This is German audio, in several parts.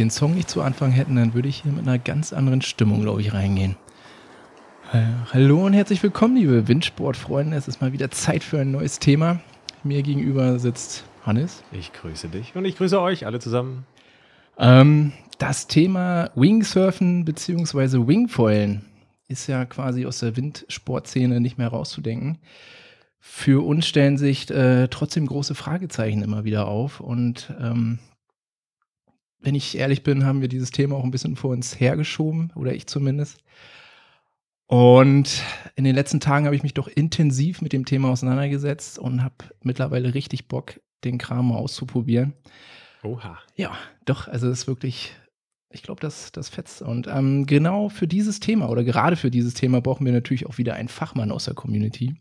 Den Song nicht zu Anfang hätten, dann würde ich hier mit einer ganz anderen Stimmung, glaube ich, reingehen. Äh, hallo und herzlich willkommen, liebe Windsportfreunde. Es ist mal wieder Zeit für ein neues Thema. Mir gegenüber sitzt Hannes. Ich grüße dich und ich grüße euch alle zusammen. Ähm, das Thema Wingsurfen bzw. Wingfoilen ist ja quasi aus der Windsportszene nicht mehr rauszudenken. Für uns stellen sich äh, trotzdem große Fragezeichen immer wieder auf. Und ähm, wenn ich ehrlich bin, haben wir dieses Thema auch ein bisschen vor uns hergeschoben, oder ich zumindest. Und in den letzten Tagen habe ich mich doch intensiv mit dem Thema auseinandergesetzt und habe mittlerweile richtig Bock, den Kram mal auszuprobieren. Oha. Ja, doch, also es ist wirklich, ich glaube, das, das fetzt. Und ähm, genau für dieses Thema oder gerade für dieses Thema brauchen wir natürlich auch wieder einen Fachmann aus der Community.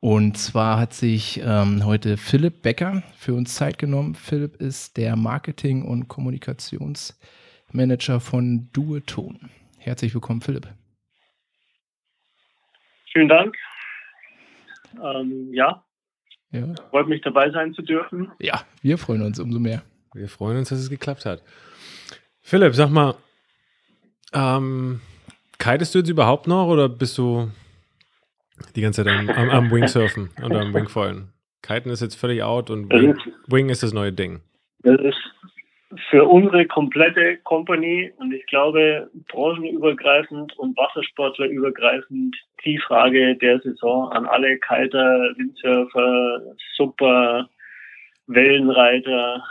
Und zwar hat sich ähm, heute Philipp Becker für uns Zeit genommen. Philipp ist der Marketing- und Kommunikationsmanager von Dueton. Herzlich willkommen, Philipp. Vielen Dank. Ähm, ja, ja. Freut mich dabei sein zu dürfen. Ja, wir freuen uns umso mehr. Wir freuen uns, dass es geklappt hat. Philipp, sag mal, ähm, kitest du jetzt überhaupt noch oder bist du die ganze Zeit am, am, am Wingsurfen oder am Wingfoilen? Kiten ist jetzt völlig out und Wing, Wing ist das neue Ding. Das ist für unsere komplette Company und ich glaube branchenübergreifend und Wassersportlerübergreifend die Frage der Saison an alle Kalter, Windsurfer, Super, Wellenreiter,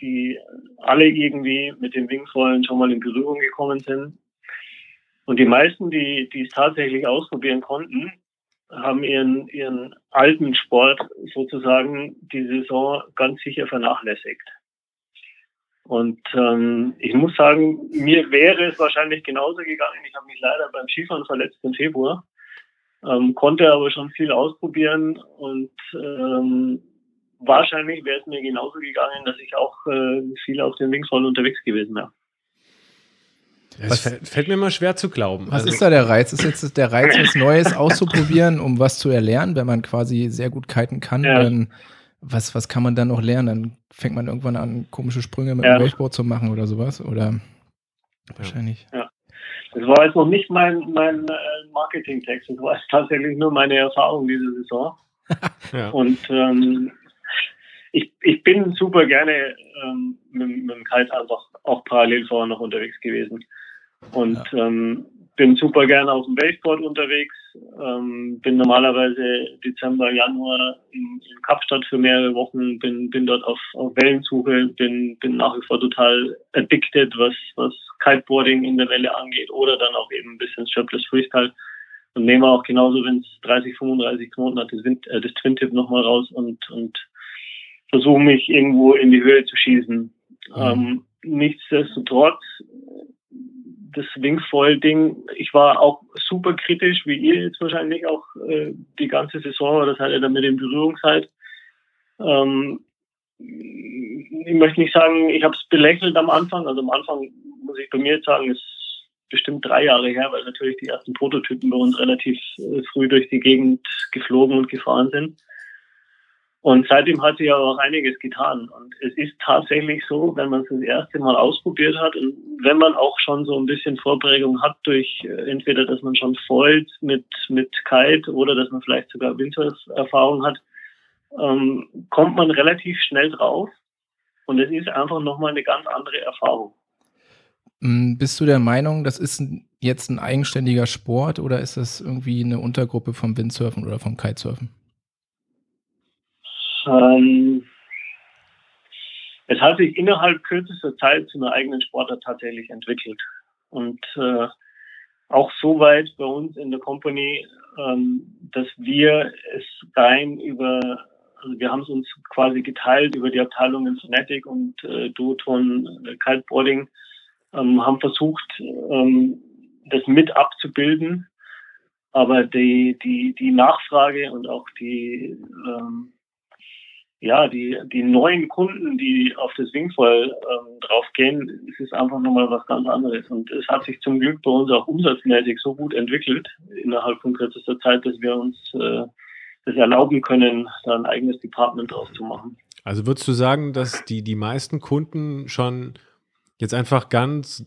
die alle irgendwie mit dem Wingfallen schon mal in Berührung gekommen sind. Und die meisten, die, die es tatsächlich ausprobieren konnten, haben ihren, ihren alten Sport sozusagen die Saison ganz sicher vernachlässigt. Und ähm, ich muss sagen, mir wäre es wahrscheinlich genauso gegangen. Ich habe mich leider beim Skifahren verletzt im Februar, ähm, konnte aber schon viel ausprobieren und ähm, wahrscheinlich wäre es mir genauso gegangen, dass ich auch äh, viel auf den Wingsfall unterwegs gewesen wäre. Das was, fällt mir mal schwer zu glauben. Was also, ist da der Reiz? Ist jetzt der Reiz, was Neues auszuprobieren, um was zu erlernen, wenn man quasi sehr gut kiten kann? Ja. Dann was, was kann man dann noch lernen? Dann fängt man irgendwann an, komische Sprünge mit ja. dem Wakeboard zu machen oder sowas? Oder wahrscheinlich. Ja. Das war jetzt noch nicht mein, mein äh, Marketing-Text, das war jetzt tatsächlich nur meine Erfahrung diese Saison. ja. Und ähm, ich, ich bin super gerne ähm, mit, mit dem Kite einfach auch parallel vorher noch unterwegs gewesen. Und ja. ähm, bin super gerne auf dem Wakeboard unterwegs, ähm, bin normalerweise Dezember, Januar in, in, Kapstadt für mehrere Wochen, bin, bin dort auf, auf Wellensuche, bin, bin nach wie vor total addicted, was, was Kiteboarding in der Welle angeht oder dann auch eben ein bisschen Strapless Freestyle und nehme auch genauso, wenn es 30, 35 Knoten hat, das, Wind, äh, das Twin-Tip nochmal raus und, und versuche mich irgendwo in die Höhe zu schießen. Mhm. Ähm, nichtsdestotrotz das Wingfoil-Ding, ich war auch super kritisch, wie ihr jetzt wahrscheinlich auch äh, die ganze Saison, oder das ihr damit in Berührung seid. Ähm, ich möchte nicht sagen, ich habe es belächelt am Anfang. Also am Anfang muss ich bei mir jetzt sagen, ist bestimmt drei Jahre her, weil natürlich die ersten Prototypen bei uns relativ äh, früh durch die Gegend geflogen und gefahren sind. Und seitdem hat sich aber auch einiges getan. Und es ist tatsächlich so, wenn man es das erste Mal ausprobiert hat und wenn man auch schon so ein bisschen Vorprägung hat durch äh, entweder, dass man schon foilt mit, mit Kite oder dass man vielleicht sogar Windsurf-Erfahrung hat, ähm, kommt man relativ schnell drauf. Und es ist einfach nochmal eine ganz andere Erfahrung. Mm, bist du der Meinung, das ist jetzt ein eigenständiger Sport oder ist das irgendwie eine Untergruppe vom Windsurfen oder vom Kitesurfen? Ähm, es hat sich innerhalb kürzester Zeit zu einer eigenen Sportart tatsächlich entwickelt. Und äh, auch so weit bei uns in der Company, ähm, dass wir es rein über, also wir haben es uns quasi geteilt über die Abteilungen Fnatic und äh, Duoton äh, Kiteboarding, ähm, haben versucht, ähm, das mit abzubilden. Aber die, die, die Nachfrage und auch die, ähm, ja, die, die neuen Kunden, die auf das Wingfoil ähm, draufgehen, es ist einfach nochmal was ganz anderes. Und es hat sich zum Glück bei uns auch umsatzmäßig so gut entwickelt innerhalb von kürzester Zeit, dass wir uns äh, das erlauben können, da ein eigenes Department draus zu machen. Also würdest du sagen, dass die, die meisten Kunden schon jetzt einfach ganz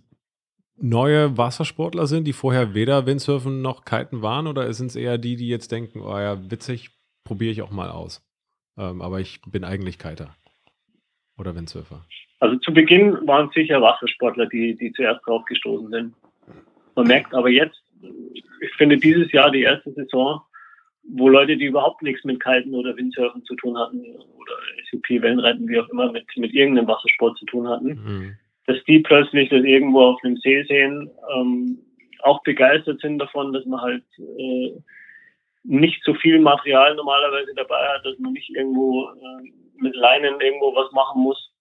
neue Wassersportler sind, die vorher weder Windsurfen noch Kiten waren? Oder sind es eher die, die jetzt denken, oh ja, witzig, probiere ich auch mal aus? Ähm, aber ich bin eigentlich Kiter oder Windsurfer. Also zu Beginn waren es sicher Wassersportler, die, die zuerst drauf gestoßen sind. Man merkt aber jetzt, ich finde dieses Jahr die erste Saison, wo Leute, die überhaupt nichts mit Kiten oder Windsurfen zu tun hatten oder SUP, Wellenreiten, wie auch immer, mit, mit irgendeinem Wassersport zu tun hatten, mhm. dass die plötzlich das irgendwo auf einem See sehen, ähm, auch begeistert sind davon, dass man halt äh, nicht so viel Material normalerweise dabei hat, dass man nicht irgendwo äh, mit Leinen irgendwo was machen muss.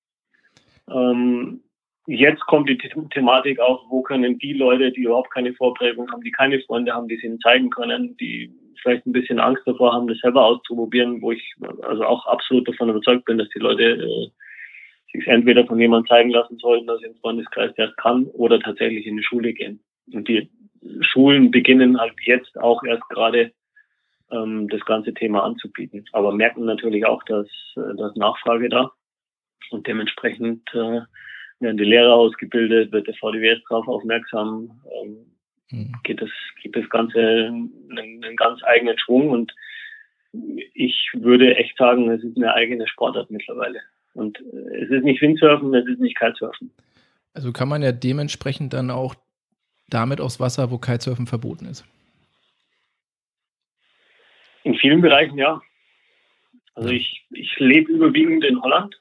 Ähm, jetzt kommt die The Thematik auf, wo können die Leute, die überhaupt keine Vorprägung haben, die keine Freunde haben, die sie ihnen zeigen können, die vielleicht ein bisschen Angst davor haben, das selber auszuprobieren, wo ich also auch absolut davon überzeugt bin, dass die Leute äh, sich entweder von jemandem zeigen lassen sollten, dass sie ins Freundeskreis der kann, oder tatsächlich in die Schule gehen. Und die Schulen beginnen halt jetzt auch erst gerade ähm, das ganze Thema anzubieten. Aber merken natürlich auch, dass, äh, dass Nachfrage da und dementsprechend äh, werden die Lehrer ausgebildet, wird der VDWS darauf aufmerksam, ähm, mhm. geht, das, geht das Ganze einen, einen ganz eigenen Schwung und ich würde echt sagen, es ist eine eigene Sportart mittlerweile. Und äh, es ist nicht Windsurfen, es ist nicht Kitesurfen. Also kann man ja dementsprechend dann auch damit aufs Wasser, wo Kitesurfen verboten ist. In vielen Bereichen ja. Also ich, ich lebe überwiegend in Holland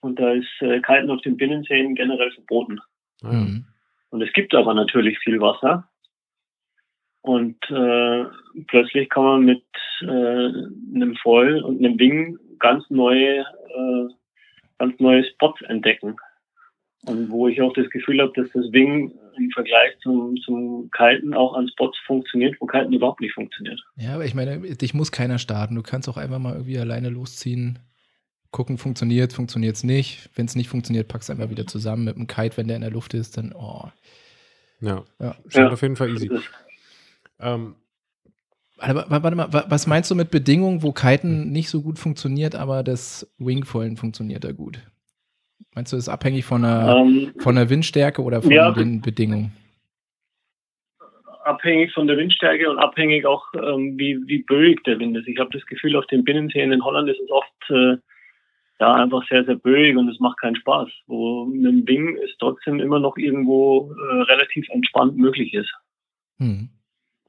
und da ist äh, Kiten auf den Binnenseen generell verboten. Mhm. Und es gibt aber natürlich viel Wasser. Und äh, plötzlich kann man mit äh, einem Foil und einem Wing ganz neue, äh, ganz neue Spots entdecken. Und wo ich auch das Gefühl habe, dass das Wing im Vergleich zum, zum Kiten auch an Spots funktioniert, wo Kiten überhaupt nicht funktioniert. Ja, aber ich meine, dich muss keiner starten. Du kannst auch einfach mal irgendwie alleine losziehen, gucken, funktioniert, funktioniert es nicht. Wenn es nicht funktioniert, packst du einfach wieder zusammen mit dem Kite, wenn der in der Luft ist, dann, oh. Ja, ja. scheint ja. auf jeden Fall easy. Ähm, aber warte mal, was meinst du mit Bedingungen, wo Kiten nicht so gut funktioniert, aber das Wingfoilen funktioniert da gut? Meinst du, ist abhängig von der, ähm, von der Windstärke oder von ja, den Bedingungen? Abhängig von der Windstärke und abhängig auch, ähm, wie, wie böig der Wind ist. Ich habe das Gefühl, auf den Binnenseen in Holland ist es oft äh, ja, einfach sehr, sehr böig und es macht keinen Spaß. Wo mit dem Wing es trotzdem immer noch irgendwo äh, relativ entspannt möglich ist. Hm.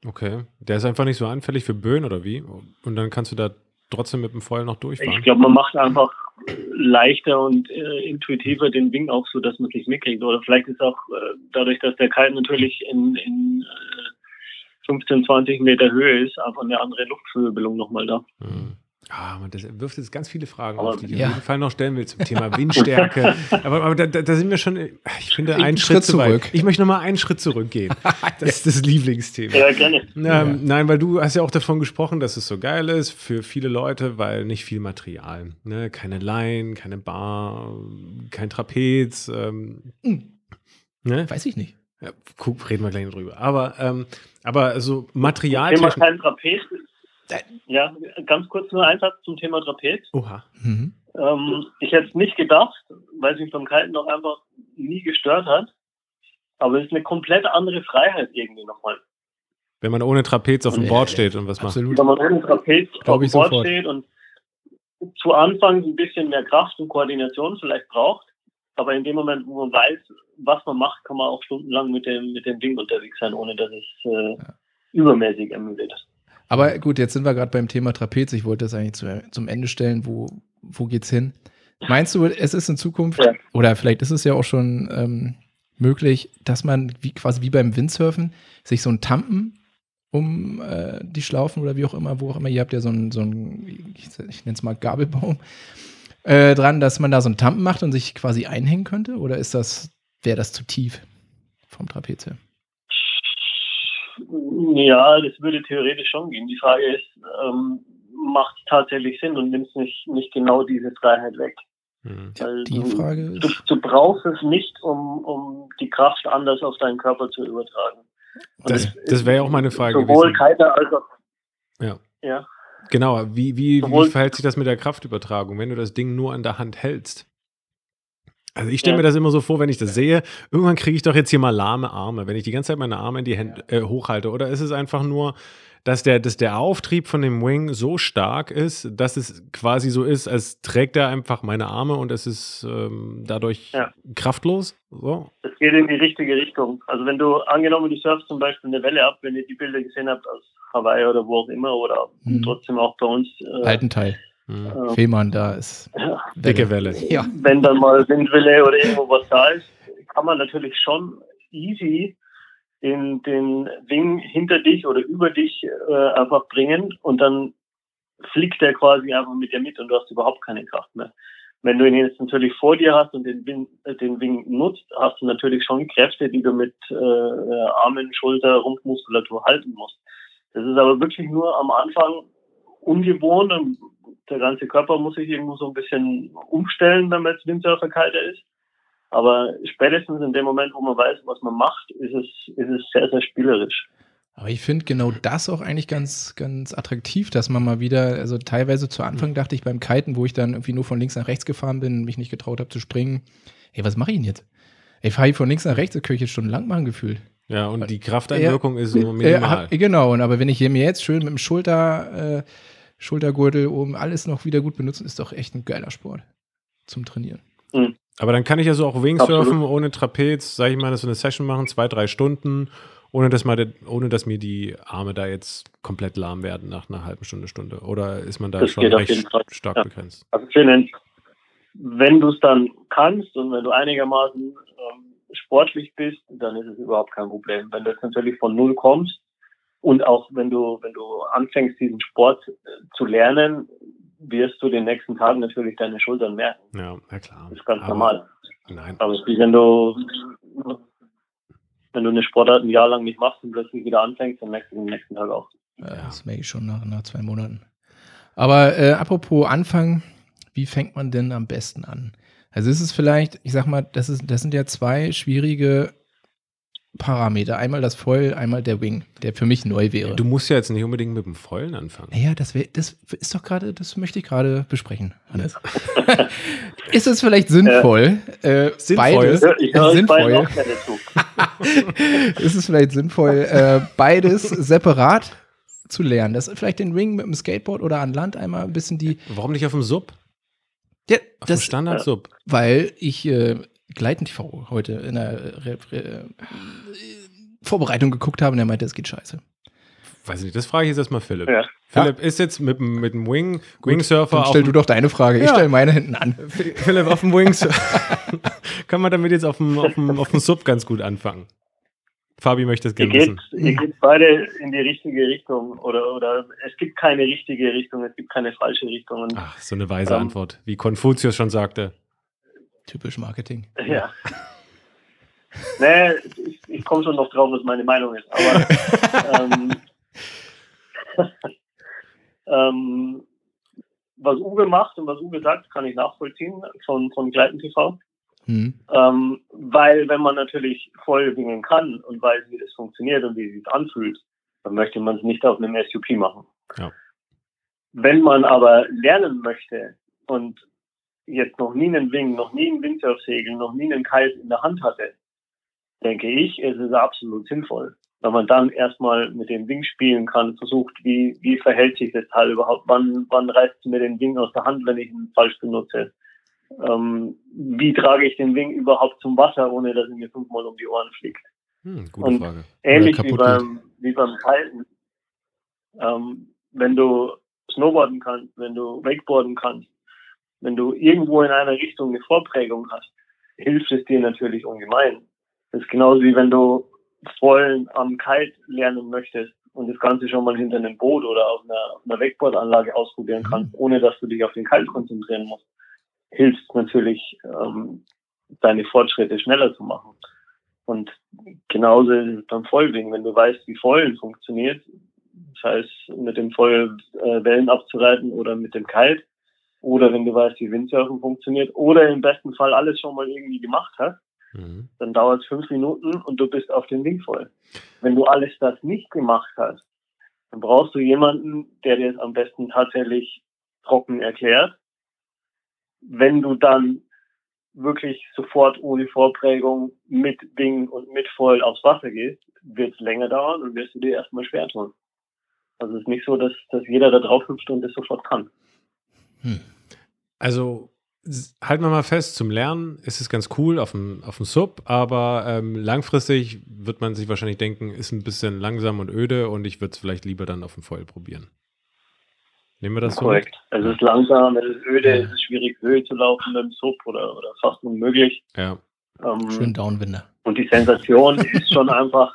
Okay. Der ist einfach nicht so anfällig für Böen oder wie? Und dann kannst du da trotzdem mit dem Foil noch durchfahren? Ich glaube, man macht einfach leichter und äh, intuitiver den Wing auch so, dass man sich mitkriegt. Oder vielleicht ist auch äh, dadurch, dass der Kite natürlich in, in äh, 15, 20 Meter Höhe ist, einfach eine andere Luftverwirbelung nochmal da. Mhm. Ah, man, das wirft jetzt ganz viele Fragen aber, auf, die ich ja. auf jeden Fall noch stellen will zum Thema Windstärke. aber, aber da, da, sind wir schon, ich finde, einen Schritt, Schritt zurück. Ich möchte noch mal einen Schritt zurückgehen. Das ist das Lieblingsthema. Ja, gerne. Ähm, ja. Nein, weil du hast ja auch davon gesprochen, dass es so geil ist für viele Leute, weil nicht viel Material. Ne? Keine Line, keine Bar, kein Trapez. Ähm, hm. ne? Weiß ich nicht. Ja, guck, reden wir gleich drüber. Aber, ähm, aber so Material. Thema kein Trapez ja, ganz kurz nur ein Satz zum Thema Trapez. Oha. Mhm. Ähm, ich hätte es nicht gedacht, weil es mich beim Kiten noch einfach nie gestört hat. Aber es ist eine komplett andere Freiheit irgendwie nochmal. Wenn man ohne Trapez auf dem Board ja, steht und was macht. Wenn man ohne Trapez auf dem Board sofort. steht und zu Anfang ein bisschen mehr Kraft und Koordination vielleicht braucht. Aber in dem Moment, wo man weiß, was man macht, kann man auch stundenlang mit dem, mit dem Ding unterwegs sein, ohne dass es äh, ja. übermäßig ermüdet. Aber gut, jetzt sind wir gerade beim Thema Trapez. Ich wollte das eigentlich zu, zum Ende stellen. Wo, wo geht's hin? Meinst du, es ist in Zukunft, ja. oder vielleicht ist es ja auch schon ähm, möglich, dass man wie quasi wie beim Windsurfen sich so ein Tampen um äh, die Schlaufen oder wie auch immer, wo auch immer, ihr habt ja so ein, so ein ich, ich nenne es mal Gabelbaum, äh, dran, dass man da so ein Tampen macht und sich quasi einhängen könnte? Oder ist das, wäre das zu tief vom Trapez her? Ja, das würde theoretisch schon gehen. Die Frage ist, ähm, macht es tatsächlich Sinn und nimmt nicht, nicht genau diese Freiheit weg? Mhm. die Frage du, ist. Du, du, brauchst es nicht, um, um die Kraft anders auf deinen Körper zu übertragen. das, das wäre ja auch meine Frage. Sowohl Kiter als auch. Ja. ja. Genau, wie, wie, wie verhält sich das mit der Kraftübertragung, wenn du das Ding nur an der Hand hältst? Also ich stelle ja. mir das immer so vor, wenn ich das sehe, irgendwann kriege ich doch jetzt hier mal lahme Arme, wenn ich die ganze Zeit meine Arme in die Hände äh, hochhalte. Oder ist es einfach nur, dass der, dass der Auftrieb von dem Wing so stark ist, dass es quasi so ist, als trägt er einfach meine Arme und es ist ähm, dadurch ja. kraftlos? So? Es geht in die richtige Richtung. Also wenn du angenommen, du surfst zum Beispiel eine Welle ab, wenn ihr die Bilder gesehen habt aus Hawaii oder wo auch immer oder mhm. trotzdem auch bei uns. Äh, Alten Teil. Mhm. Fehmarn, da ist ja. dicke Welle. Ja. Wenn dann mal Windwelle oder irgendwo was da ist, kann man natürlich schon easy den, den Wing hinter dich oder über dich äh, einfach bringen und dann fliegt der quasi einfach mit dir mit und du hast überhaupt keine Kraft mehr. Wenn du ihn jetzt natürlich vor dir hast und den, Wing, äh, den Wing nutzt, hast du natürlich schon Kräfte, die du mit äh, Armen, Schulter, Rumpfmuskulatur halten musst. Das ist aber wirklich nur am Anfang ungewohnt und der ganze Körper muss sich irgendwo so ein bisschen umstellen, damit es Windsurfer kalter ist. Aber spätestens in dem Moment, wo man weiß, was man macht, ist es, ist es sehr, sehr spielerisch. Aber ich finde genau das auch eigentlich ganz, ganz attraktiv, dass man mal wieder, also teilweise zu Anfang dachte ich beim Kiten, wo ich dann irgendwie nur von links nach rechts gefahren bin und mich nicht getraut habe zu springen, hey, was mache ich denn jetzt? Ich fahre hier von links nach rechts, das könnte ich jetzt stundenlang machen gefühlt. Ja, und die Krafteinwirkung ja, ist so minimal. Ja, genau, und aber wenn ich hier mir jetzt schön mit dem Schulter, äh, Schultergürtel oben alles noch wieder gut benutzen, ist doch echt ein geiler Sport zum Trainieren. Mhm. Aber dann kann ich ja so auch Wingsurfen ohne Trapez, sage ich mal, so eine Session machen, zwei, drei Stunden, ohne dass, mal, ohne dass mir die Arme da jetzt komplett lahm werden nach einer halben Stunde, Stunde. Oder ist man da das schon recht stark ja. begrenzt? Also wenn du es dann kannst und wenn du einigermaßen ähm, sportlich bist, dann ist es überhaupt kein Problem. Wenn du jetzt natürlich von null kommst und auch wenn du, wenn du anfängst, diesen Sport äh, zu lernen, wirst du den nächsten Tagen natürlich deine Schultern merken. Ja, ja klar. Das ist ganz Aber, normal. Nein. Aber es ist wie wenn du, wenn du eine Sportart ein Jahr lang nicht machst und plötzlich wieder anfängst, dann merkst du den nächsten Tag auch. Ja, das merke ich schon nach, nach zwei Monaten. Aber äh, apropos Anfang, wie fängt man denn am besten an? Also ist es vielleicht, ich sag mal, das, ist, das sind ja zwei schwierige Parameter. Einmal das Foil, einmal der Wing, der für mich neu wäre. Du musst ja jetzt nicht unbedingt mit dem Foilen anfangen. Ja, das, wär, das ist doch gerade, das möchte ich gerade besprechen, Hannes. ist es vielleicht sinnvoll, äh, sinnvoll. beides, ich höre, sinnvoll. ist es vielleicht sinnvoll, äh, beides separat zu lernen? Das vielleicht den Ring mit dem Skateboard oder an Land einmal ein bisschen die. Warum nicht auf dem Sub? Ja, auf das, dem Standard-Sub. Weil ich äh, Gleiten TV heute in der Re Re Vorbereitung geguckt habe und er meinte, es geht scheiße. Weiß ich nicht, das frage ich jetzt erstmal Philipp. Ja. Philipp ja. ist jetzt mit, mit dem Wing, Wingsurfer. Dann stell du doch deine Frage, ich ja. stelle meine hinten an. Philipp, auf dem Wingsurfer kann man damit jetzt auf dem, auf, dem, auf dem Sub ganz gut anfangen. Fabi möchte es gerne wissen. Ihr geht beide in die richtige Richtung oder, oder es gibt keine richtige Richtung, es gibt keine falsche Richtung. Und, Ach, so eine weise ähm, Antwort, wie Konfuzius schon sagte. Typisch Marketing. Ja. nee, ich, ich komme schon noch drauf, was meine Meinung ist. Aber ähm, ähm, was Uwe macht und was Uwe sagt, kann ich nachvollziehen von, von Gleiten TV. Mhm. Ähm, weil wenn man natürlich voll singen kann und weiß, wie das funktioniert und wie es sich anfühlt, dann möchte man es nicht auf einem SUP machen. Ja. Wenn man aber lernen möchte und jetzt noch nie einen Wing, noch nie einen Windsurfsegel, noch nie einen Kite in der Hand hatte, denke ich, ist es absolut sinnvoll. Wenn man dann erstmal mit dem Wing spielen kann, versucht, wie, wie verhält sich das Teil überhaupt, wann, wann reißt mir den Wing aus der Hand, wenn ich ihn falsch benutze, ähm, wie trage ich den Wing überhaupt zum Wasser, ohne dass er mir fünfmal um die Ohren fliegt. Hm, gute Und Frage. Ähnlich wie beim, wie beim Kiten. Ähm, wenn du Snowboarden kannst, wenn du Wakeboarden kannst, wenn du irgendwo in einer Richtung eine Vorprägung hast, hilft es dir natürlich ungemein. Das ist genauso wie wenn du voll am Kite lernen möchtest und das Ganze schon mal hinter einem Boot oder auf einer, auf einer Wakeboard-Anlage ausprobieren kannst, mhm. ohne dass du dich auf den Kite konzentrieren musst, hilft natürlich, ähm, deine Fortschritte schneller zu machen. Und genauso beim Vollwing. Wenn du weißt, wie Vollen funktioniert, das heißt, mit dem Voll äh, Wellen abzureiten oder mit dem Kite, oder wenn du weißt, wie Windsurfen funktioniert oder im besten Fall alles schon mal irgendwie gemacht hast, mhm. dann dauert es fünf Minuten und du bist auf den Ding voll. Wenn du alles das nicht gemacht hast, dann brauchst du jemanden, der dir es am besten tatsächlich trocken erklärt. Wenn du dann wirklich sofort ohne Vorprägung mit Ding und mit Voll aufs Wasser gehst, wird es länger dauern und wirst du dir erstmal schwer tun. Also es ist nicht so, dass, dass jeder da drauf und das sofort kann. Hm. Also halten wir mal fest, zum Lernen ist es ganz cool auf dem, auf dem Sub, aber ähm, langfristig wird man sich wahrscheinlich denken, ist ein bisschen langsam und öde und ich würde es vielleicht lieber dann auf dem Foil probieren. Nehmen wir das so? Korrekt. Es ist langsam, es ist öde, ja. es ist schwierig, Höhe zu laufen mit dem Sub oder, oder fast unmöglich. Ja. Ähm, Schön Downwinder. Und die Sensation ist schon einfach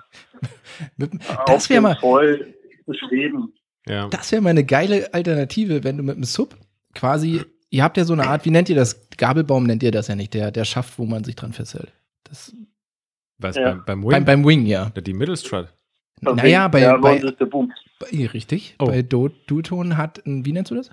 das wäre mal voll zu schweben. Ja. Das wäre mal eine geile Alternative, wenn du mit dem Sub quasi ihr habt ja so eine Art, wie nennt ihr das? Gabelbaum nennt ihr das ja nicht, der, der Schaft, wo man sich dran festhält. Das, Was, ja. beim, beim Wing? Beim, beim Wing, ja. Die Mittelstrut. Naja, bei, ja, bei, bei richtig. Oh. Bei Do Duton hat, wie nennst du das?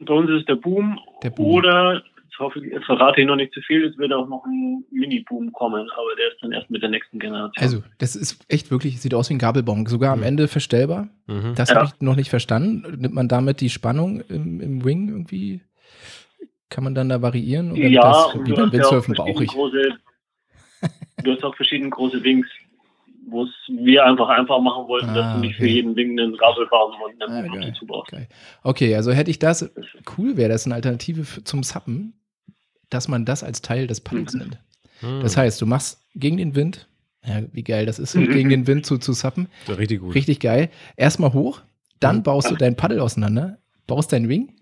Bei uns ist der Boom, der Boom. oder hoffe, ich verrate ich noch nicht zu viel, es wird auch noch ein Mini-Boom kommen, aber der ist dann erst mit der nächsten Generation. Also, das ist echt wirklich, sieht aus wie ein Gabelbaum, sogar mhm. am Ende verstellbar. Mhm. Das ja. habe ich noch nicht verstanden. Nimmt man damit die Spannung im, im Wing irgendwie? Kann man dann da variieren? Oder ja, das, wie beim Windsurfen bauchig? Große, du hast auch verschiedene große Wings wo es wir einfach einfach machen wollten, ah, dass du nicht okay. für jeden Ding einen Gabelbaum und einen ah, dazu brauchst. Okay, also hätte ich das, cool wäre das eine Alternative zum Sappen, dass man das als Teil des Paddels mhm. nimmt. Mhm. Das heißt, du machst gegen den Wind, ja, wie geil das ist, gegen den Wind zu, zu sappen. Ja, richtig gut. Richtig geil. Erstmal hoch, dann mhm. baust du dein Paddel auseinander, baust dein Wing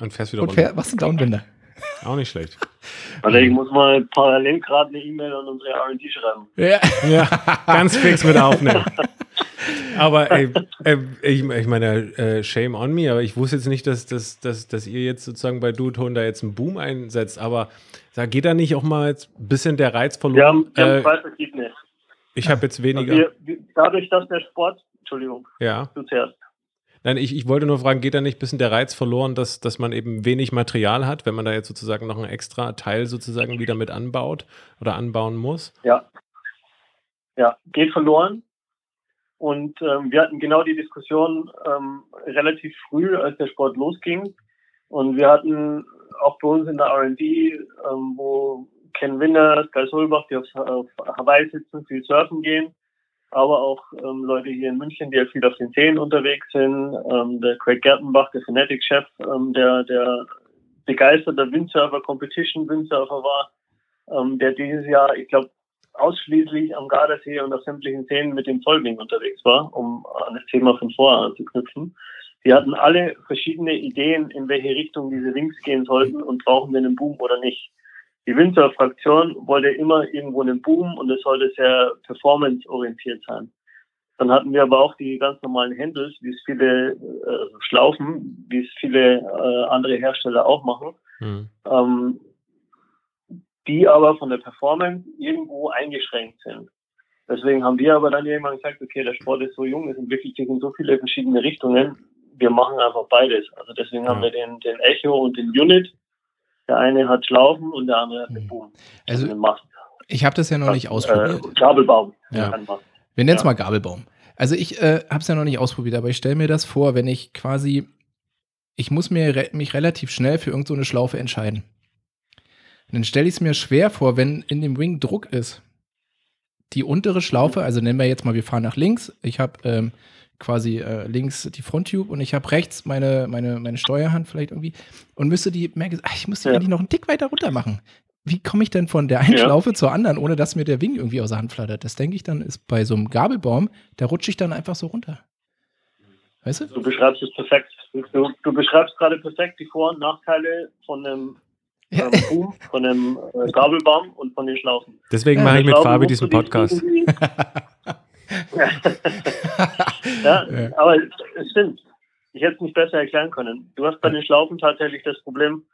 und fährst wieder und runter. Fähr, was ein Downwinder. Auch nicht schlecht. Also ich muss mal parallel gerade eine E-Mail an unsere R&D schreiben. Ja. ja, ganz fix mit aufnehmen. Aber ey, ey, ich, ich meine, äh, shame on me, aber ich wusste jetzt nicht, dass, dass, dass, dass ihr jetzt sozusagen bei Duton da jetzt einen Boom einsetzt. Aber da geht da nicht auch mal jetzt ein bisschen der Reiz verloren? Wir haben, wir äh, zwei verschiedene. Ich habe jetzt weniger. Wir, dadurch, dass der Sport, Entschuldigung, ja. du zuerst. Nein, ich, ich wollte nur fragen, geht da nicht ein bisschen der Reiz verloren, dass, dass man eben wenig Material hat, wenn man da jetzt sozusagen noch ein extra Teil sozusagen wieder mit anbaut oder anbauen muss? Ja. Ja, geht verloren. Und ähm, wir hatten genau die Diskussion ähm, relativ früh, als der Sport losging. Und wir hatten auch bei uns in der RD, ähm, wo Ken Winner, Sky Solbach, die auf, auf Hawaii sitzen, viel surfen gehen, aber auch ähm, Leute hier in München, die ja viel auf den Seen unterwegs sind. Ähm, der Craig Gertenbach, der Fanatic-Chef, ähm, der, der begeisterter Windsurfer, Competition-Windsurfer war, ähm, der dieses Jahr, ich glaube, ausschließlich am Gardasee und auf sämtlichen Seen mit dem Vollwing unterwegs war, um an das Thema von vorher anzuknüpfen. Die hatten alle verschiedene Ideen, in welche Richtung diese Wings gehen sollten und brauchen wir einen Boom oder nicht. Die Windsurf-Fraktion wollte immer irgendwo einen Boom und es sollte sehr performance-orientiert sein. Dann hatten wir aber auch die ganz normalen Handles, wie es viele äh, Schlaufen, wie es viele äh, andere Hersteller auch machen, mhm. ähm, die aber von der Performance irgendwo eingeschränkt sind. Deswegen haben wir aber dann irgendwann gesagt, okay, der Sport ist so jung, es entwickelt sich in so viele verschiedene Richtungen, wir machen einfach beides. Also deswegen ja. haben wir den, den Echo und den Unit der eine hat Schlaufen und der andere hat den hm. Boom. Also, den Mast. ich habe das ja noch nicht ausprobiert. Äh, Gabelbaum. Ja. Wir nennen es ja. mal Gabelbaum. Also ich äh, habe es ja noch nicht ausprobiert, aber ich stelle mir das vor, wenn ich quasi, ich muss mir re mich relativ schnell für irgendeine so Schlaufe entscheiden. Und dann stelle ich es mir schwer vor, wenn in dem Wing Druck ist. Die untere Schlaufe, also nennen wir jetzt mal, wir fahren nach links. Ich habe ähm, quasi äh, links die Fronttube und ich habe rechts meine, meine, meine Steuerhand vielleicht irgendwie und müsste die, merke, ach, ich muss die ja. eigentlich noch einen Tick weiter runter machen. Wie komme ich denn von der einen ja. Schlaufe zur anderen, ohne dass mir der Wing irgendwie aus der Hand flattert? Das denke ich dann, ist bei so einem Gabelbaum, da rutsche ich dann einfach so runter. Weißt du? Du beschreibst es perfekt. Du, du beschreibst gerade perfekt die Vor- und Nachteile von einem ja. ähm, Boom, von einem äh, Gabelbaum und von den Schlaufen. Deswegen ja, mache ich mit Fabi diesen Podcast. ja, ja, aber es stimmt. Ich hätte es nicht besser erklären können. Du hast bei den Schlaufen tatsächlich das Problem,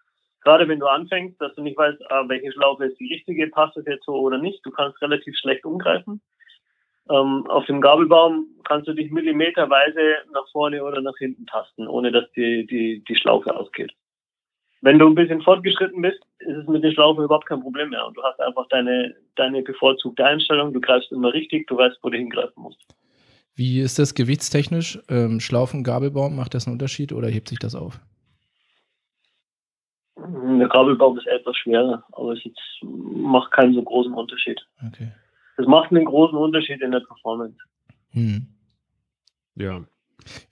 gerade wenn du anfängst, dass du nicht weißt, ah, welche Schlaufe ist die richtige, passt es jetzt so oder nicht. Du kannst relativ schlecht umgreifen. Ähm, auf dem Gabelbaum kannst du dich millimeterweise nach vorne oder nach hinten tasten, ohne dass die, die, die Schlaufe ausgeht. Wenn du ein bisschen fortgeschritten bist, ist es mit der Schlaufe überhaupt kein Problem mehr. Und du hast einfach deine, deine bevorzugte Einstellung, du greifst immer richtig, du weißt, wo du hingreifen musst. Wie ist das gewichtstechnisch? Ähm, Schlaufen, Gabelbaum, macht das einen Unterschied oder hebt sich das auf? Der Kabelbaum ist etwas schwerer, aber es jetzt, macht keinen so großen Unterschied. Okay. Es macht einen großen Unterschied in der Performance. Hm. Ja.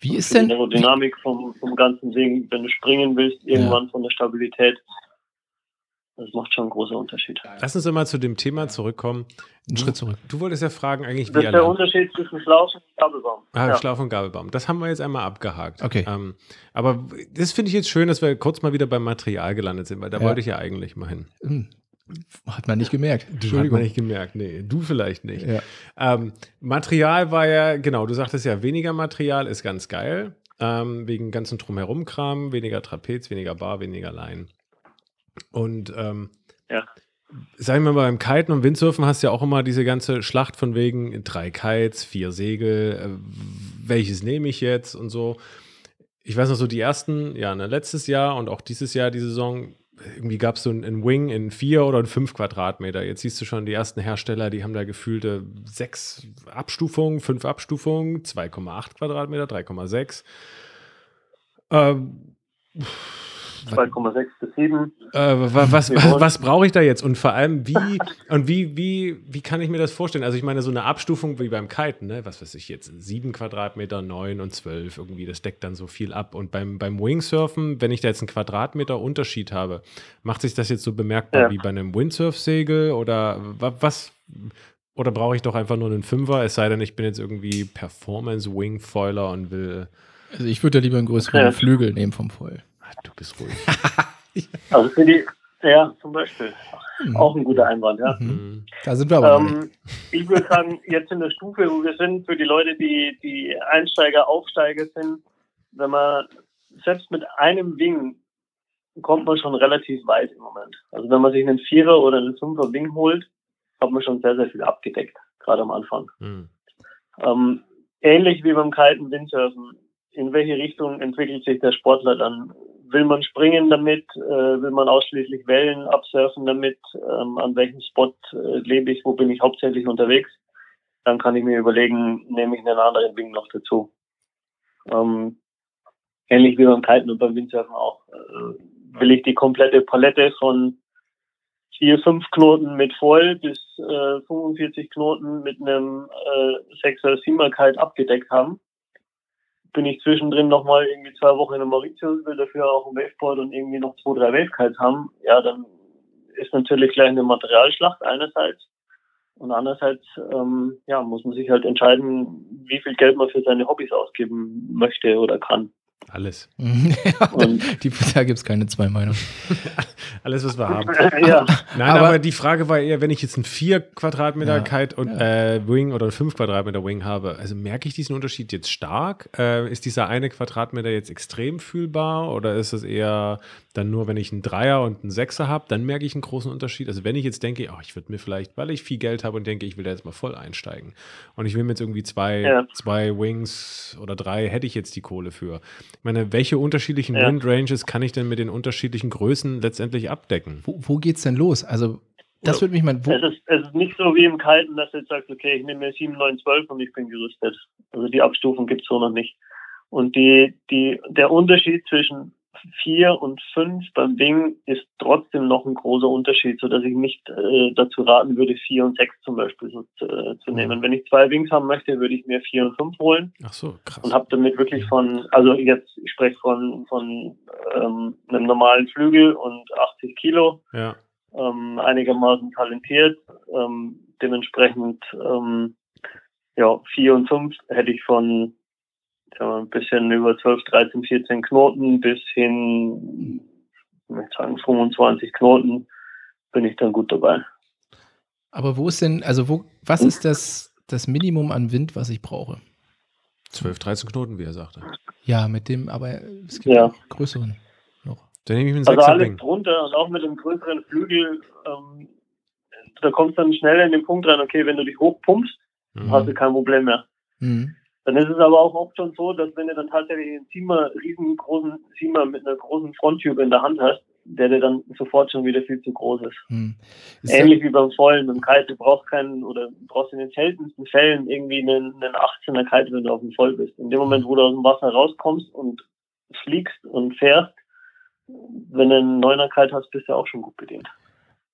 Wie ist denn Die Aerodynamik vom, vom ganzen Ding, wenn du springen willst, irgendwann Ja. von der Stabilität, das macht schon einen großen Unterschied. Lass uns mal zu dem Thema zurückkommen. einen Schritt zurück? du wolltest ja fragen, eigentlich, Das wie ist der. Unterschied zwischen Schlauch und Kabelbaum. Ah, ja. Schlaf- und Gabelbaum. Das haben wir jetzt einmal abgehakt. Okay. Ähm, aber das finde ich jetzt schön, dass wir kurz mal wieder beim Material gelandet sind, weil da Ja. wollte ich ja eigentlich mal hin. Hm. Hat man nicht gemerkt. Hat man nicht gemerkt. Nee, du vielleicht nicht. Ja. Ähm, Material war ja, genau, du sagtest ja, weniger Material ist ganz geil. Ähm, wegen ganzen Drumherum-Kram, weniger Trapez, weniger Bar, weniger Line. Und ähm, Ja. sagen wir mal, beim Kiten und Windsurfen hast du ja auch immer diese ganze Schlacht von wegen drei Kites, vier Segel, äh, welches nehme ich jetzt und so. Ich weiß noch so, die ersten, ja, ne, letztes Jahr und auch dieses Jahr, die Saison, irgendwie gab es so einen Wing in vier oder in fünf Quadratmeter. Jetzt siehst du schon, die ersten Hersteller, die haben da gefühlte sechs Abstufungen, fünf Abstufungen, 2,8 Quadratmeter, 3,6. Ähm, 2,6 bis 7. äh, wa- was, was, was brauche ich da jetzt? Und vor allem, wie und wie, wie, wie kann ich mir das vorstellen? Also ich meine, so eine Abstufung wie beim Kiten, ne? was weiß ich jetzt, sieben Quadratmeter, neun und zwölf irgendwie, das deckt dann so viel ab. Und beim, beim Wingsurfen, wenn ich da jetzt einen Quadratmeter Unterschied habe, macht sich das jetzt so bemerkbar Ja. wie bei einem Windsurf-Segel oder wa- was? Oder brauche ich doch einfach nur einen Fünfer, es sei denn, ich bin jetzt irgendwie Performance-Wing-Foiler und will. Also ich würde da lieber einen größeren Ja. Flügel nehmen vom Foil. Ah, du bist ruhig. Also für die, ja, zum Beispiel. Mhm. Auch ein guter Einwand, ja. Mhm. Mhm. Da sind wir aber. Ähm, ich würde sagen, jetzt in der Stufe, wo wir sind, für die Leute, die, die Einsteiger, Aufsteiger sind, wenn man selbst mit einem Wing kommt man schon relativ weit im Moment. Also wenn man sich einen Vierer oder einen Fünfer Wing holt, hat man schon sehr, sehr viel abgedeckt, gerade am Anfang. Mhm. Ähm, ähnlich wie beim kalten Windsurfen. In welche Richtung entwickelt sich der Sportler dann? Will man springen damit? Äh, will man ausschließlich Wellen absurfen damit? Ähm, an welchem Spot äh, lebe ich? Wo bin ich hauptsächlich unterwegs? Dann kann ich mir überlegen, nehme ich einen anderen Wing noch dazu. Ähm, ähnlich wie beim Kiten und beim Windsurfen auch. Äh, will ich die komplette Palette von vier, fünf Knoten mit Foil bis äh, 45 Knoten mit einem äh, 6er, 7er Kite abgedeckt haben. Bin ich zwischendrin nochmal irgendwie zwei Wochen in Mauritius, will dafür auch ein Waveboard und irgendwie noch zwei, drei Wavekites haben. Ja, dann ist natürlich gleich eine Materialschlacht einerseits. Und andererseits ähm, ja, muss man sich halt entscheiden, wie viel Geld man für seine Hobbys ausgeben möchte oder kann. Alles. ja, Und- die, da gibt es keine zwei Meinungen. Alles, was wir haben. ja, Nein, aber, Aber- die Frage war eher, wenn ich jetzt einen 4 Quadratmeter Ja, Kite und äh, Wing oder einen 5 Quadratmeter Wing habe, also merke ich diesen Unterschied jetzt stark? Äh, ist dieser eine Quadratmeter jetzt extrem fühlbar oder ist es eher dann nur, wenn ich einen Dreier und einen Sechser habe, dann merke ich einen großen Unterschied? Also wenn ich jetzt denke, ach, ich würde mir vielleicht, weil ich viel Geld habe und denke, ich will da jetzt mal voll einsteigen und ich will mir jetzt irgendwie zwei, Ja. zwei Wings oder drei, hätte ich jetzt die Kohle für. Ich meine, welche unterschiedlichen Ja. Windranges kann ich denn mit den unterschiedlichen Größen letztendlich abdecken? Wo, wo geht's denn los? Also, das würde mich mal. Es ist, es ist nicht so wie im Kalten, dass du jetzt sagst, okay, ich nehme mir 7, 9, 12 und ich bin gerüstet. Also die Abstufung gibt's so noch nicht. Und die, die, der Unterschied zwischen 4 und 5 beim Ding ist trotzdem noch ein großer Unterschied, so dass ich nicht äh, dazu raten würde, 4 und 6 zum Beispiel so, äh, zu nehmen. Wenn ich zwei Wings haben möchte, würde ich mir 4 und 5 holen Ach so, krass. und habe damit wirklich von, also jetzt, ich spreche von, von ähm, einem normalen Flügel und 80 Kilo Ja, ähm, einigermaßen talentiert. Ähm, dementsprechend ähm, ja, 4 und 5 hätte ich von sagen ein bisschen über 12, 13, 14 Knoten bis hin, ich sagen, 25 Knoten bin ich dann gut dabei. aber wo ist denn, also wo, was ist das, das Minimum an Wind, was ich brauche? 12, 13 Knoten, wie er sagte. Ja, mit dem, aber es gibt Ja. auch größeren noch. Dann nehme ich einen Also alles drunter und auch mit dem größeren Flügel, ähm, da kommst du dann schnell in den Punkt rein, okay, wenn du dich hochpumpst, Mhm. hast du kein Problem mehr. Mhm. Dann ist es aber auch oft schon so, dass wenn du dann tatsächlich einen Ziemer, riesengroßen Ziemer mit einer großen Fronttube in der Hand hast, der dir dann sofort schon wieder viel zu groß ist. Mhm. Ist Ähnlich wie beim Vollen, beim Kite, du brauchst keinen, oder brauchst in den seltensten Fällen irgendwie einen, einen 18er Kite, wenn du auf dem Voll bist. In dem Moment, wo du aus dem Wasser rauskommst und fliegst und fährst, wenn du einen Neuner kalt hast, bist du auch schon gut bedient.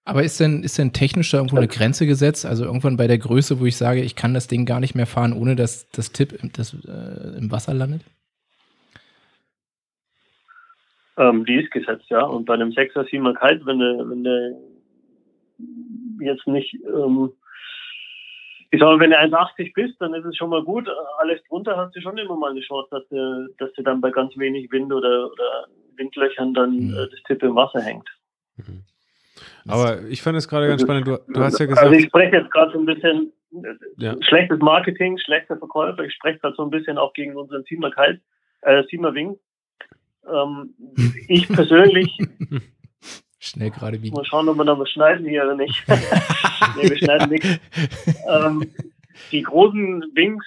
Aber ist denn, ist denn technisch da irgendwo eine Grenze gesetzt? Also irgendwann bei der Größe, wo ich sage, ich kann das Ding gar nicht mehr fahren, ohne dass das Tipp das, äh, im Wasser landet? Ähm, die ist gesetzt, ja. Und bei einem 6er, 7er kalt, wenn du, wenn du jetzt nicht, ähm, ich sag mal, wenn du 1,80 bist, dann ist es schon mal gut. Alles drunter hast du schon immer mal eine Chance, dass du, dass du dann bei ganz wenig Wind oder, oder Windlöchern dann mhm. äh, das Tipp im Wasser hängt. Mhm. Aber ich fand es gerade ganz spannend. Du, du hast ja gesagt. Also ich spreche jetzt gerade so ein bisschen ja. schlechtes Marketing, schlechter Verkäufer. Ich spreche gerade so ein bisschen auch gegen unseren Siemer Kalt, äh, Siemer Wing. Ähm, ich persönlich. Schnell gerade wie. Mal schauen, ob wir noch was schneiden hier oder nicht. nee, wir schneiden nichts. Ähm, die großen Wings,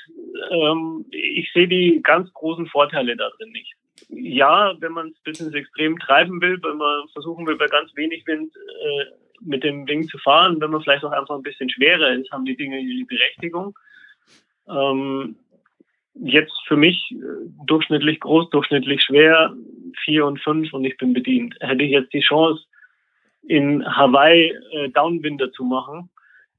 ähm, ich sehe die ganz großen Vorteile da drin nicht ja, wenn man es bis ins Extrem treiben will, wenn man versuchen will, bei ganz wenig Wind äh, mit dem Ding zu fahren, wenn man vielleicht auch einfach ein bisschen schwerer ist, haben die Dinge ihre Berechtigung. Ähm, jetzt für mich äh, durchschnittlich groß, durchschnittlich schwer, vier und fünf und ich bin bedient. Hätte ich jetzt die Chance, in Hawaii äh, Downwinder zu machen,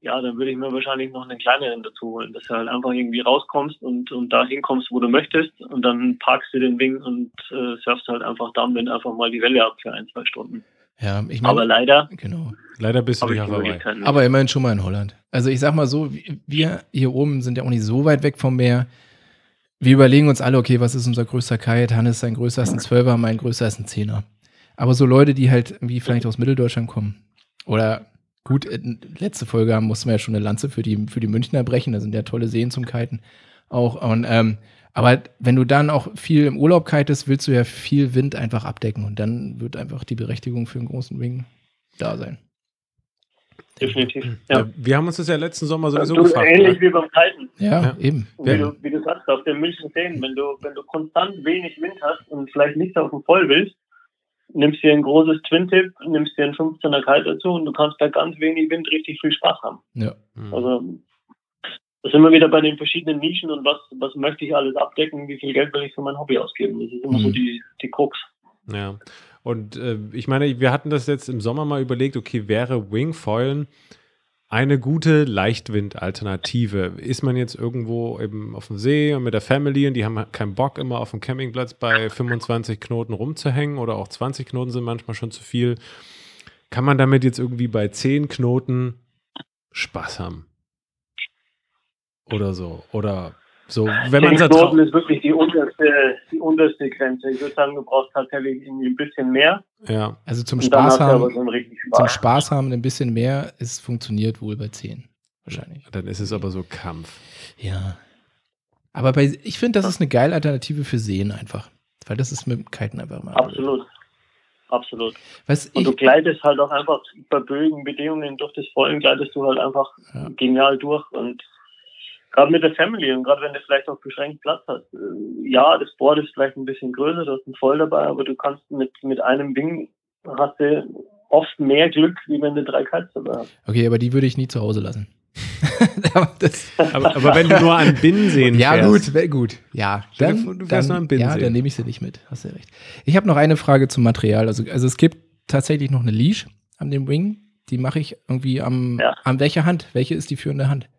ja, dann würde ich mir wahrscheinlich noch einen kleineren dazu holen, dass du halt einfach irgendwie rauskommst und, und da hinkommst, wo du möchtest und dann parkst du den Wing und äh, surfst halt einfach Downwind einfach mal die Welle ab für ein, zwei Stunden. Ja, ich meine, aber leider. Genau. Leider bist du nicht auf Hawaii. Aber immerhin schon mal in Holland. Also ich sag mal so, wir hier oben sind ja auch nicht so weit weg vom Meer. Wir überlegen uns alle, okay, was ist unser größter Kite? Hannes sein größter ist ein Zwölfer, mein größter ist ein Zehner. Aber so Leute, die halt irgendwie vielleicht aus Mitteldeutschland kommen oder Gut, äh, letzte Folge mussten wir ja schon eine Lanze für die, für die Münchner brechen. Da sind ja tolle Seen zum Kiten auch. Und, ähm, aber wenn du dann auch viel im Urlaub kitest, willst du ja viel Wind einfach abdecken. Und dann wird einfach die Berechtigung für einen großen Wing da sein. Definitiv. Ja. Wir haben uns das ja letzten Sommer sowieso du, gefragt. Ähnlich oder? wie beim Kiten. Ja, ja. eben. Wie, du, wie du sagst, auf den München Seen, wenn du, wenn du konstant wenig Wind hast und vielleicht nicht auf dem Voll willst, nimmst dir ein großes Twin-Tip, nimmst dir einen 15er Kalt dazu und du kannst bei ganz wenig Wind richtig viel Spaß haben. Ja. Mhm. Also da sind wir wieder bei den verschiedenen Nischen und was, was möchte ich alles abdecken, wie viel Geld will ich für mein Hobby ausgeben. Das ist immer mhm. so die, die Krux. Ja. Und äh, ich meine, wir hatten das jetzt im Sommer mal überlegt, okay, wäre Wingfoilen eine gute Leichtwind-Alternative. Ist man jetzt irgendwo eben auf dem See und mit der Family und die haben keinen Bock, immer auf dem Campingplatz bei 25 Knoten rumzuhängen oder auch 20 Knoten sind manchmal schon zu viel, kann man damit jetzt irgendwie bei 10 Knoten Spaß haben? Oder so. Oder so, wenn man Knoten ist wirklich die unterste, die unterste Grenze. Ich würde sagen, du brauchst tatsächlich irgendwie ein bisschen mehr. Ja, also zum Spaß haben, so Spaß. zum Spaß haben ein bisschen mehr, es funktioniert wohl bei 10 wahrscheinlich. Dann ist es aber so Kampf. Ja. Aber bei, ich finde, das ist eine geile Alternative für Seen einfach. Weil das ist mit dem Kiten einfach mal. Absolut. Absolut. Was und du gleitest halt auch einfach bei böigen Bedingungen durch das Vollen gleitest du halt einfach ja. genial durch und gerade mit der Family und gerade wenn du vielleicht auch beschränkt Platz hast. Äh, ja, das Board ist vielleicht ein bisschen größer, du hast einen Voll dabei, aber du kannst mit, mit einem Wing hast du oft mehr Glück, wie wenn du drei Kites dabei hast. Okay, aber die würde ich nie zu Hause lassen. aber, aber, wenn du nur an Bin sehen Ja, fährst. gut, gut. Ja, dann, du dann, nur an Bin ja, dann nehme ich sie nicht mit. Hast du recht. Ich habe noch eine Frage zum Material. Also, also es gibt tatsächlich noch eine Leash an dem Wing. Die mache ich irgendwie am, ja. an welcher Hand? Welche ist die führende Hand?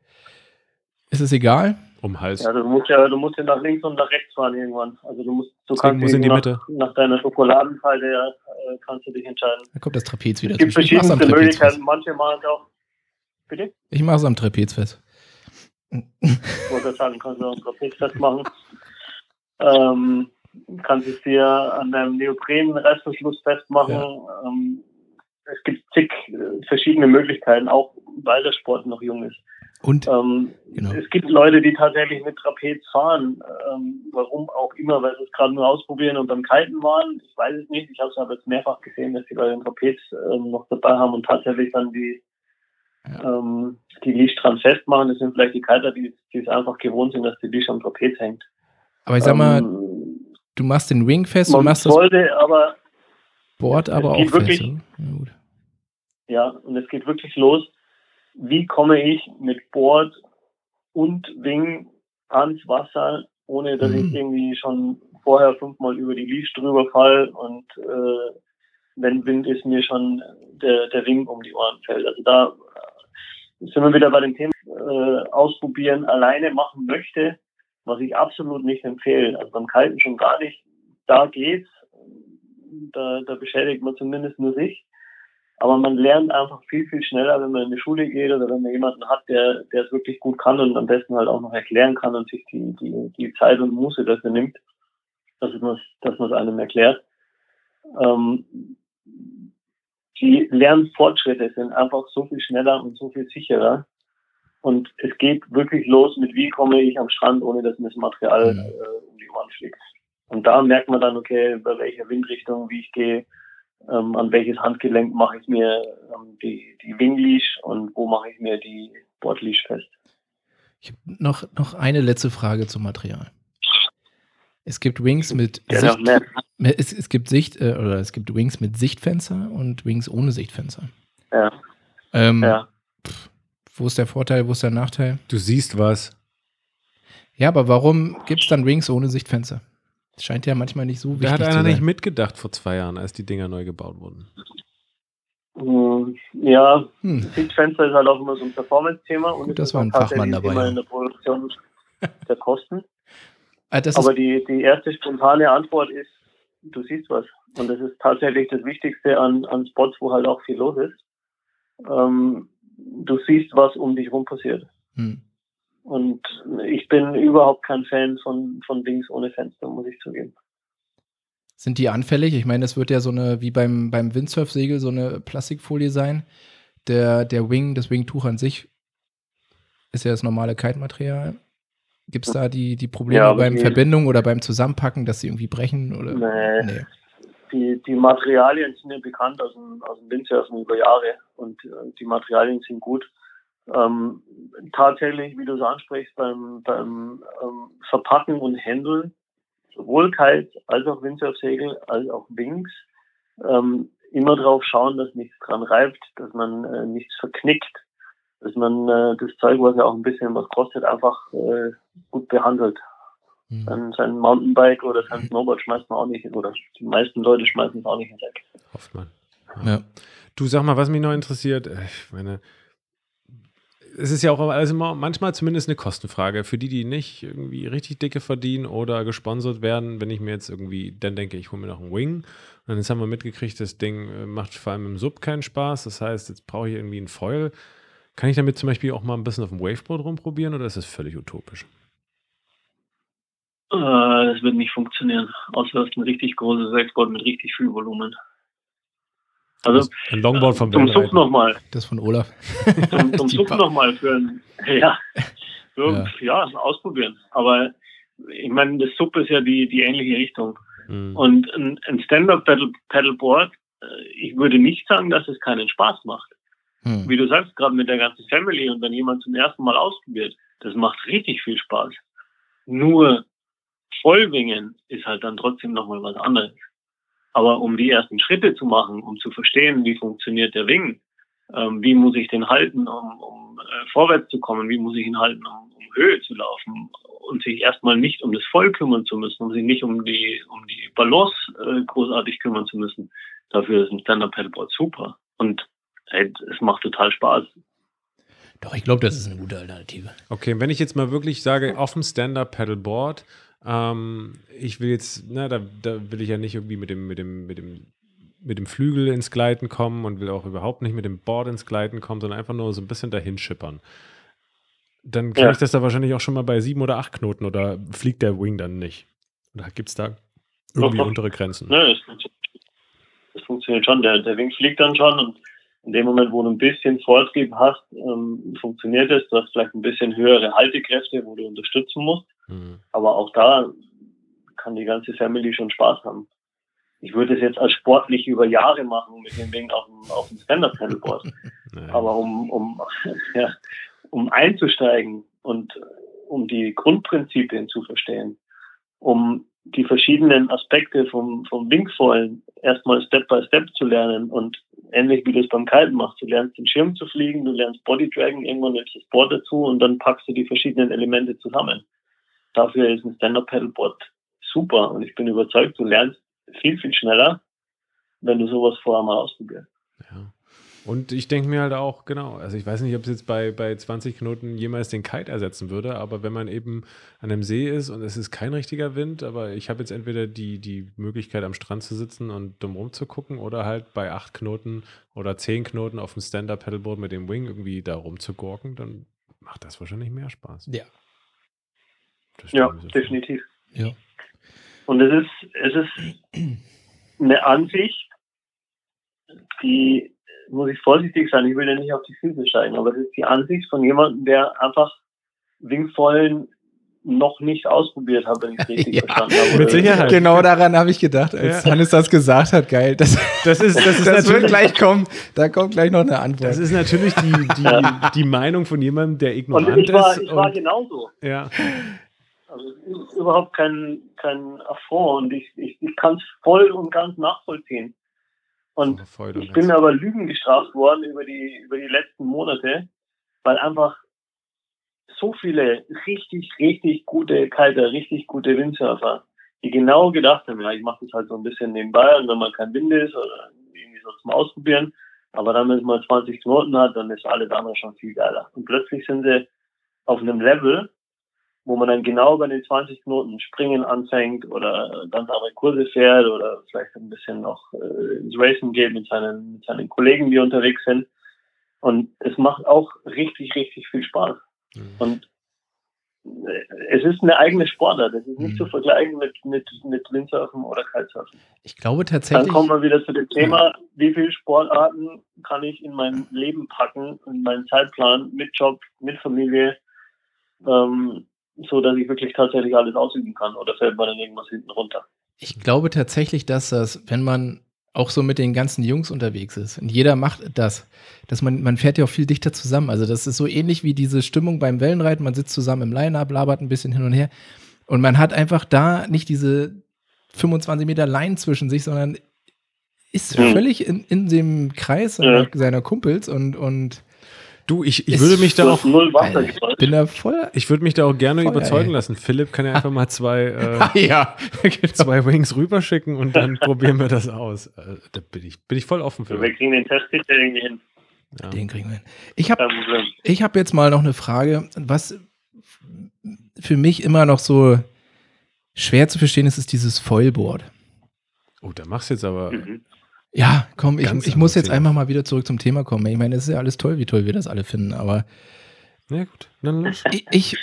Ist es egal? Um Hals. Ja, du musst ja, du musst ja nach links und nach rechts fahren irgendwann. Also du musst, du kannst muss in die nach, Mitte. nach deiner Schokoladenfalte äh, kannst du dich entscheiden. Da kommt das Trapez wieder. Es gibt verschiedene Möglichkeiten. Manche machen es auch. Bitte? Ich mache es am Trapez fest. Ich wollte sagen, kannst du am Trapez festmachen. Ähm, kannst es dir an deinem Neopren-Restverschluss festmachen. Ja. Ähm, es gibt zig äh, verschiedene Möglichkeiten, auch weil der Sport noch jung ist. Und ähm, genau. es gibt Leute, die tatsächlich mit Trapez fahren, ähm, warum auch immer, weil sie es gerade nur ausprobieren und beim Kalten waren. Ich weiß es nicht. Ich habe es aber jetzt mehrfach gesehen, dass die Leute den Trapez ähm, noch dabei haben und tatsächlich dann die ja. ähm, die Leash dran festmachen. Das sind vielleicht die Kalter, die, die es einfach gewohnt sind, dass die Leash am Trapez hängt. Aber ich sag mal, ähm, du machst den Ring fest und machst sollte, das aber Board aber auch wirklich, fest. Ja, ja, und es geht wirklich los wie komme ich mit Board und Wing ans Wasser, ohne dass mhm. ich irgendwie schon vorher fünfmal über die Leash drüber fall und äh, wenn Wind ist, mir schon der, der Wing um die Ohren fällt. Also da sind wir wieder bei dem Thema äh, ausprobieren, alleine machen möchte, was ich absolut nicht empfehle. Also beim Kalten schon gar nicht. Da geht's. Da, da beschädigt man zumindest nur sich. Aber man lernt einfach viel, viel schneller, wenn man in die Schule geht oder wenn man jemanden hat, der, der es wirklich gut kann und am besten halt auch noch erklären kann und sich die, die, die Zeit und Muße dafür nimmt, dass man es dass einem erklärt. Ähm, die Lernfortschritte sind einfach so viel schneller und so viel sicherer. Und es geht wirklich los mit, wie komme ich am Strand, ohne dass mir das Material mhm. äh, um die Ohren fliegt. Und da merkt man dann, okay, bei welcher Windrichtung, wie ich gehe, ähm, an welches Handgelenk mache ich mir ähm, die, die Wingleash und wo mache ich mir die Boardleash fest. Ich habe noch, noch eine letzte Frage zum Material. Es gibt Wings mit ja, Sicht, es, es, gibt Sicht äh, oder es gibt Wings mit Sichtfenster und Wings ohne Sichtfenster. Ja. Ähm, ja. Pff, wo ist der Vorteil, wo ist der Nachteil? Du siehst was. Ja, aber warum gibt es dann Wings ohne Sichtfenster? Das scheint ja manchmal nicht so wichtig zu sein. Da hat einer nicht mitgedacht vor zwei Jahren, als die Dinger neu gebaut wurden. Hm, ja, hm. Sichtfenster ist halt auch immer so ein Performance-Thema. und das war ein Fachmann dabei. Immer in der Produktion der Kosten. Ah, Aber die, die erste spontane Antwort ist, du siehst was. Und das ist tatsächlich das Wichtigste an, an Spots, wo halt auch viel los ist. Ähm, du siehst, was um dich rum passiert. Hm. Und ich bin überhaupt kein Fan von, von Dings ohne Fenster, muss ich zugeben. Sind die anfällig? Ich meine, das wird ja so eine, wie beim, beim Windsurf-Segel, so eine Plastikfolie sein. Der, der Wing, das Wingtuch an sich ist ja das normale Kite-Material. Gibt es da die, die Probleme ja, beim Verbindung oder beim Zusammenpacken, dass sie irgendwie brechen? Oder? Nee. nee. Die, die Materialien sind ja bekannt aus dem, aus dem Windsurfen über Jahre und die Materialien sind gut. Ähm, tatsächlich, wie du es ansprichst, beim, beim ähm, Verpacken und Handeln, sowohl Kite als auch Windsurfsegel als auch Wings, ähm, immer darauf schauen, dass nichts dran reibt, dass man äh, nichts verknickt, dass man äh, das Zeug, was ja auch ein bisschen was kostet, einfach äh, gut behandelt. Mhm. Sein, sein Mountainbike oder sein Snowboard schmeißt man auch nicht, oder die meisten Leute schmeißen es auch nicht weg. Hofft man. Ja. ja. Du sag mal, was mich noch interessiert, äh, ich meine, es ist ja auch also manchmal zumindest eine Kostenfrage. Für die, die nicht irgendwie richtig dicke verdienen oder gesponsert werden, wenn ich mir jetzt irgendwie, dann denke ich, hole mir noch einen Wing. Und jetzt haben wir mitgekriegt, das Ding äh, macht vor allem im Sub keinen Spaß. Das heißt, jetzt brauche ich irgendwie einen Foil. Kann ich damit zum Beispiel auch mal ein bisschen auf dem Waveboard rumprobieren oder ist das völlig utopisch? Äh, das wird nicht funktionieren, außer du hast ein richtig großes Waveboard mit richtig viel Volumen. Also ein Longboard vom zum Sub nochmal. Das von Olaf. Zum, zum Sub nochmal für ein, ja, so, ja. ja, ausprobieren. Aber ich meine, das Sub ist ja die, die ähnliche Richtung. Mhm. Und ein, ein Stand-Up-Paddleboard, äh, ich würde nicht sagen, dass es keinen Spaß macht. Hm. Wie du sagst, gerade mit der ganzen Family und wenn jemand zum ersten Mal ausprobiert, das macht richtig viel Spaß. Nur Vollwingen ist halt dann trotzdem nochmal was anderes. Aber um die ersten Schritte zu machen, um zu verstehen, wie funktioniert der Wing, ähm, wie muss ich den halten, um, um äh, vorwärts zu kommen, wie muss ich ihn halten, um, um Höhe zu laufen und sich erstmal nicht um das Voll kümmern zu müssen, um sich nicht um die, um die Balance äh, großartig kümmern zu müssen. Dafür ist ein Standard Paddleboard super. Und hey, es macht total Spaß. Doch, ich glaube, das ist eine gute Alternative. Okay, wenn ich jetzt mal wirklich sage, auf dem Stand-Up-Paddleboard, ähm, ich will jetzt, na, da, da will ich ja nicht irgendwie mit dem, mit dem, mit dem mit dem Flügel ins Gleiten kommen und will auch überhaupt nicht mit dem Board ins Gleiten kommen, sondern einfach nur so ein bisschen dahin schippern. Dann kann ja. ich das da wahrscheinlich auch schon mal bei sieben oder acht Knoten oder fliegt der Wing dann nicht? Oder gibt es da irgendwie doch, doch. untere Grenzen? Nö, das funktioniert, das funktioniert schon. Der, der Wing fliegt dann schon und in dem Moment, wo du ein bisschen Vortrieb hast, ähm, funktioniert es. Du hast vielleicht ein bisschen höhere Haltekräfte, wo du unterstützen musst. Mhm. Aber auch da kann die ganze Family schon Spaß haben. Ich würde es jetzt als sportlich über Jahre machen mit dem Ding auf dem, auf dem Standard-Paddleboard. Aber um, um, ja, um einzusteigen und um die Grundprinzipien zu verstehen, um die verschiedenen Aspekte vom, vom Wingfoilen erstmal Step by Step zu lernen und ähnlich wie du es beim Kalten machst. Du lernst den Schirm zu fliegen, du lernst Bodydraggen, irgendwann nimmst du das Board dazu und dann packst du die verschiedenen Elemente zusammen. Dafür ist ein Stand-Up-Paddleboard super und ich bin überzeugt, du lernst viel, viel schneller, wenn du sowas vorher mal ausprobierst. Ja. Und ich denke mir halt auch, genau, also ich weiß nicht, ob es jetzt bei, bei 20 Knoten jemals den Kite ersetzen würde, aber wenn man eben an einem See ist und es ist kein richtiger Wind, aber ich habe jetzt entweder die, die Möglichkeit am Strand zu sitzen und dumm rumzugucken oder halt bei 8 Knoten oder 10 Knoten auf dem Stand-Up-Pedalboard mit dem Wing irgendwie da rumzugurken, dann macht das wahrscheinlich mehr Spaß. Ja. Ja, definitiv. Ja. Und es ist, es ist eine Ansicht, die muss ich vorsichtig sein, ich will ja nicht auf die Füße steigen, aber das ist die Ansicht von jemandem, der einfach Wingvollen noch nicht ausprobiert hat, wenn ich es richtig ja, verstanden habe. Mit Sicherheit. Genau daran habe ich gedacht, als ja. Hannes das gesagt hat. Geil. Das, das ist, das ist das wird gleich kommen. Da kommt gleich noch eine Antwort. Das ist natürlich die, die, die Meinung von jemandem, der ignorant und ich war, ist. Ich war genauso. Ja. Also überhaupt kein, kein Affront und ich, ich, ich kann es voll und ganz nachvollziehen. Und ich bin aber Lügen gestraft worden über die, über die letzten Monate, weil einfach so viele richtig, richtig gute Kiter, richtig gute Windsurfer, die genau gedacht haben, ja, ich mache das halt so ein bisschen nebenbei und wenn mal kein Wind ist oder irgendwie so zum Ausprobieren, aber dann, wenn es mal 20 Knoten hat, dann ist alles andere schon viel geiler. Und plötzlich sind sie auf einem Level, wo man dann genau bei den 20 Knoten springen anfängt oder ganz andere Kurse fährt oder vielleicht ein bisschen noch äh, ins Racing geht mit seinen, mit seinen Kollegen, die unterwegs sind. Und es macht auch richtig, richtig viel Spaß. Mhm. Und äh, es ist eine eigene Sportart. Das ist nicht mhm. zu vergleichen mit, mit, mit Windsurfen oder Kitesurfen. Ich glaube tatsächlich. Dann kommen wir wieder zu dem Thema, wie viele Sportarten kann ich in mein Leben packen, in meinen Zeitplan, mit Job, mit Familie. Ähm, so dass ich wirklich tatsächlich alles ausüben kann oder fällt mir dann irgendwas hinten runter. Ich glaube tatsächlich, dass das, wenn man auch so mit den ganzen Jungs unterwegs ist und jeder macht das, dass man, man fährt ja auch viel dichter zusammen. Also das ist so ähnlich wie diese Stimmung beim Wellenreiten. Man sitzt zusammen im Line-Up, labert ein bisschen hin und her und man hat einfach da nicht diese 25 Meter Line zwischen sich, sondern ist hm. völlig in, in dem Kreis ja. seiner Kumpels und, und Du, ich, ich würde mich da auch. Null Wasser bin da voll. Ich würde mich da auch gerne voll, überzeugen ey. lassen. Philipp kann ja einfach mal zwei, äh, ah, ja, genau. zwei Wings rüberschicken und dann probieren wir das aus. Äh, da bin ich, bin ich voll offen für. Wir kriegen den Test irgendwie hin. Ja. Den kriegen wir hin. Ich habe hab jetzt mal noch eine Frage, was für mich immer noch so schwer zu verstehen ist, ist dieses Foilboard. Oh, da machst du jetzt aber. Mhm. Ja, komm, ich, ich muss jetzt einfach mal wieder zurück zum Thema kommen. Ich meine, es ist ja alles toll, wie toll wir das alle finden, aber. Na gut, dann los. Ich, ich,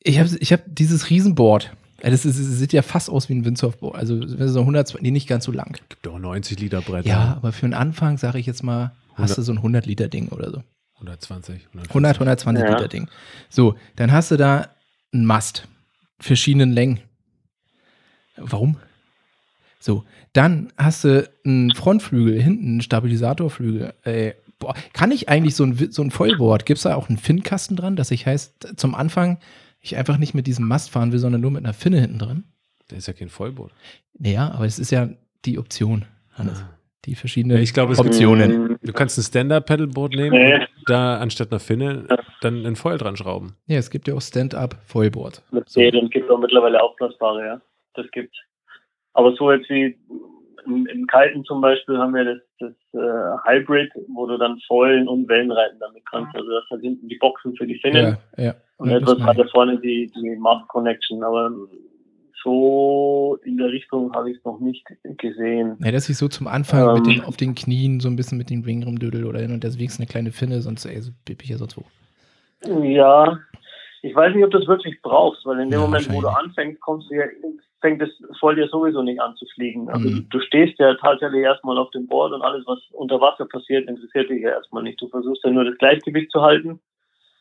ich habe ich hab dieses Riesenboard. Das, ist, das sieht ja fast aus wie ein Windsurfboard. Also so 100, nee, nicht ganz so lang. Gibt doch 90 Liter Brett. Ja, aber für einen Anfang, sage ich jetzt mal, hast 100, du so ein 100 Liter Ding oder so. 120. 100, 120 ja. Liter Ding. So, dann hast du da einen Mast. Verschiedenen Längen. Warum? So, dann hast du einen Frontflügel, hinten einen Stabilisatorflügel. Ey, boah, kann ich eigentlich so ein, so ein Vollboard, gibt es da auch einen Finnkasten dran, dass ich heißt, zum Anfang ich einfach nicht mit diesem Mast fahren will, sondern nur mit einer Finne hinten dran? Der ist ja kein Vollboard. Naja, aber es ist ja die Option, Hannes. Ah. Die verschiedenen ich glaube, Optionen. du kannst ein Stand-Up-Pedalboard nehmen nee. und da anstatt einer Finne dann ein Foil dran schrauben. Ja, es gibt ja auch Stand-Up-Foilboard. So. Nee, dann gibt es auch mittlerweile aufblasbare, ja. Das gibt's. Aber so jetzt wie im, im Kalten zum Beispiel haben wir das, das äh, Hybrid, wo du dann Foilen und Wellenreiten damit kannst. Also das sind hinten die Boxen für die Finnen ja, ja. und ja, etwas weiter vorne die, die Mast Connection. Aber so in der Richtung habe ich es noch nicht gesehen. Ja, dass ich so zum Anfang ähm, mit den, auf den Knien so ein bisschen mit den Wing rumdödel oder hin und deswegen eine kleine Finne, sonst ey, so bipp ich ja sonst wo. Ja, ich weiß nicht, ob du das wirklich brauchst, weil in dem ja, Moment, wo du anfängst, kommst du ja, fängt es voll dir sowieso nicht an zu fliegen. Also mhm. du stehst ja tatsächlich erstmal auf dem Board und alles, was unter Wasser passiert, interessiert dich ja erstmal nicht. Du versuchst ja nur das Gleichgewicht zu halten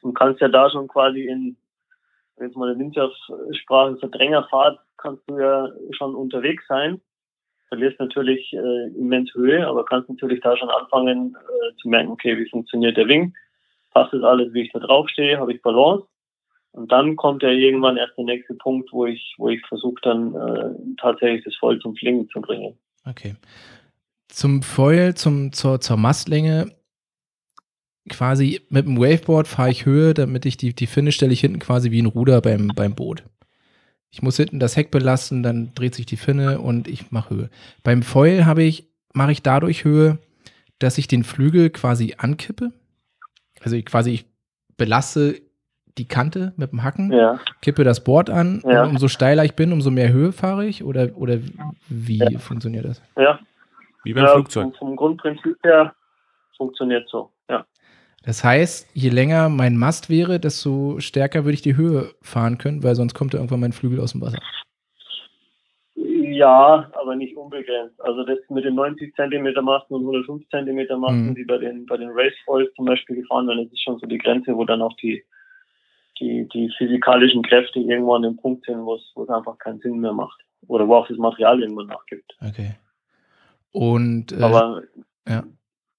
und kannst ja da schon quasi in, jetzt mal eine Windsurf-Sprache, Verdrängerfahrt, kannst du ja schon unterwegs sein. Verlierst natürlich äh, immens Höhe, aber kannst natürlich da schon anfangen äh, zu merken, okay, wie funktioniert der Wing? Passt das alles, wie ich da drauf stehe? Habe ich Balance? Und dann kommt ja irgendwann erst der nächste Punkt, wo ich, wo ich versuche dann äh, tatsächlich das Foil zum Flingen zu bringen. Okay. Zum Foil, zum, zur, zur Mastlänge, quasi mit dem Waveboard fahre ich Höhe, damit ich die, die Finne stelle ich hinten quasi wie ein Ruder beim, beim Boot. Ich muss hinten das Heck belasten, dann dreht sich die Finne und ich mache Höhe. Beim Foil habe ich mache ich dadurch Höhe, dass ich den Flügel quasi ankippe. Also ich quasi ich belasse die Kante mit dem Hacken, ja. kippe das Board an. Ja. umso steiler ich bin, umso mehr Höhe fahre ich? Oder, oder wie ja. funktioniert das? Ja. Wie beim Flugzeug. Vom, vom Grundprinzip her funktioniert so, ja. Das heißt, je länger mein Mast wäre, desto stärker würde ich die Höhe fahren können, weil sonst kommt da irgendwann mein Flügel aus dem Wasser. Ja, aber nicht unbegrenzt. Also das mit den 90 cm Masten und 105 cm Masten, mhm. die bei den bei den Race Foils zum Beispiel gefahren werden, das ist schon so die Grenze, wo dann auch die die, die physikalischen Kräfte irgendwo an dem Punkt sind, wo es, einfach keinen Sinn mehr macht. Oder wo auch das Material irgendwann nachgibt. Okay. Und äh, aber ja.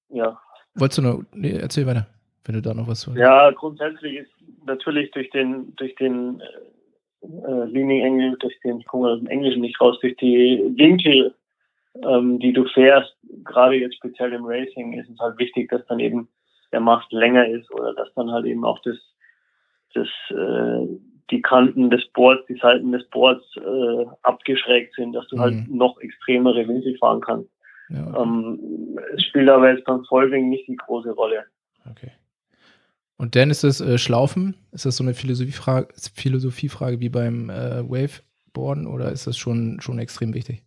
ja. Wolltest du noch, nee, erzähl weiter, wenn du da noch was sagst. Ja, grundsätzlich ist natürlich durch den, durch den äh, Leaning Angle, durch den, ich komme aus dem Englischen nicht raus, durch die Winkel, ähm, die du fährst, gerade jetzt speziell im Racing, ist es halt wichtig, dass dann eben der Mast länger ist oder dass dann halt eben auch das das, äh, die Kanten des Boards, die Seiten des Boards äh, abgeschrägt sind, dass du halt mhm. halt noch extremere Winkel fahren kannst. Ja, okay. ähm, es spielt aber jetzt beim Following nicht die große Rolle. Okay. Und dann ist das äh, Schlaufen, ist das so eine Philosophiefrage, Philosophiefrage wie beim äh, Waveboarden oder ist das schon, schon extrem wichtig?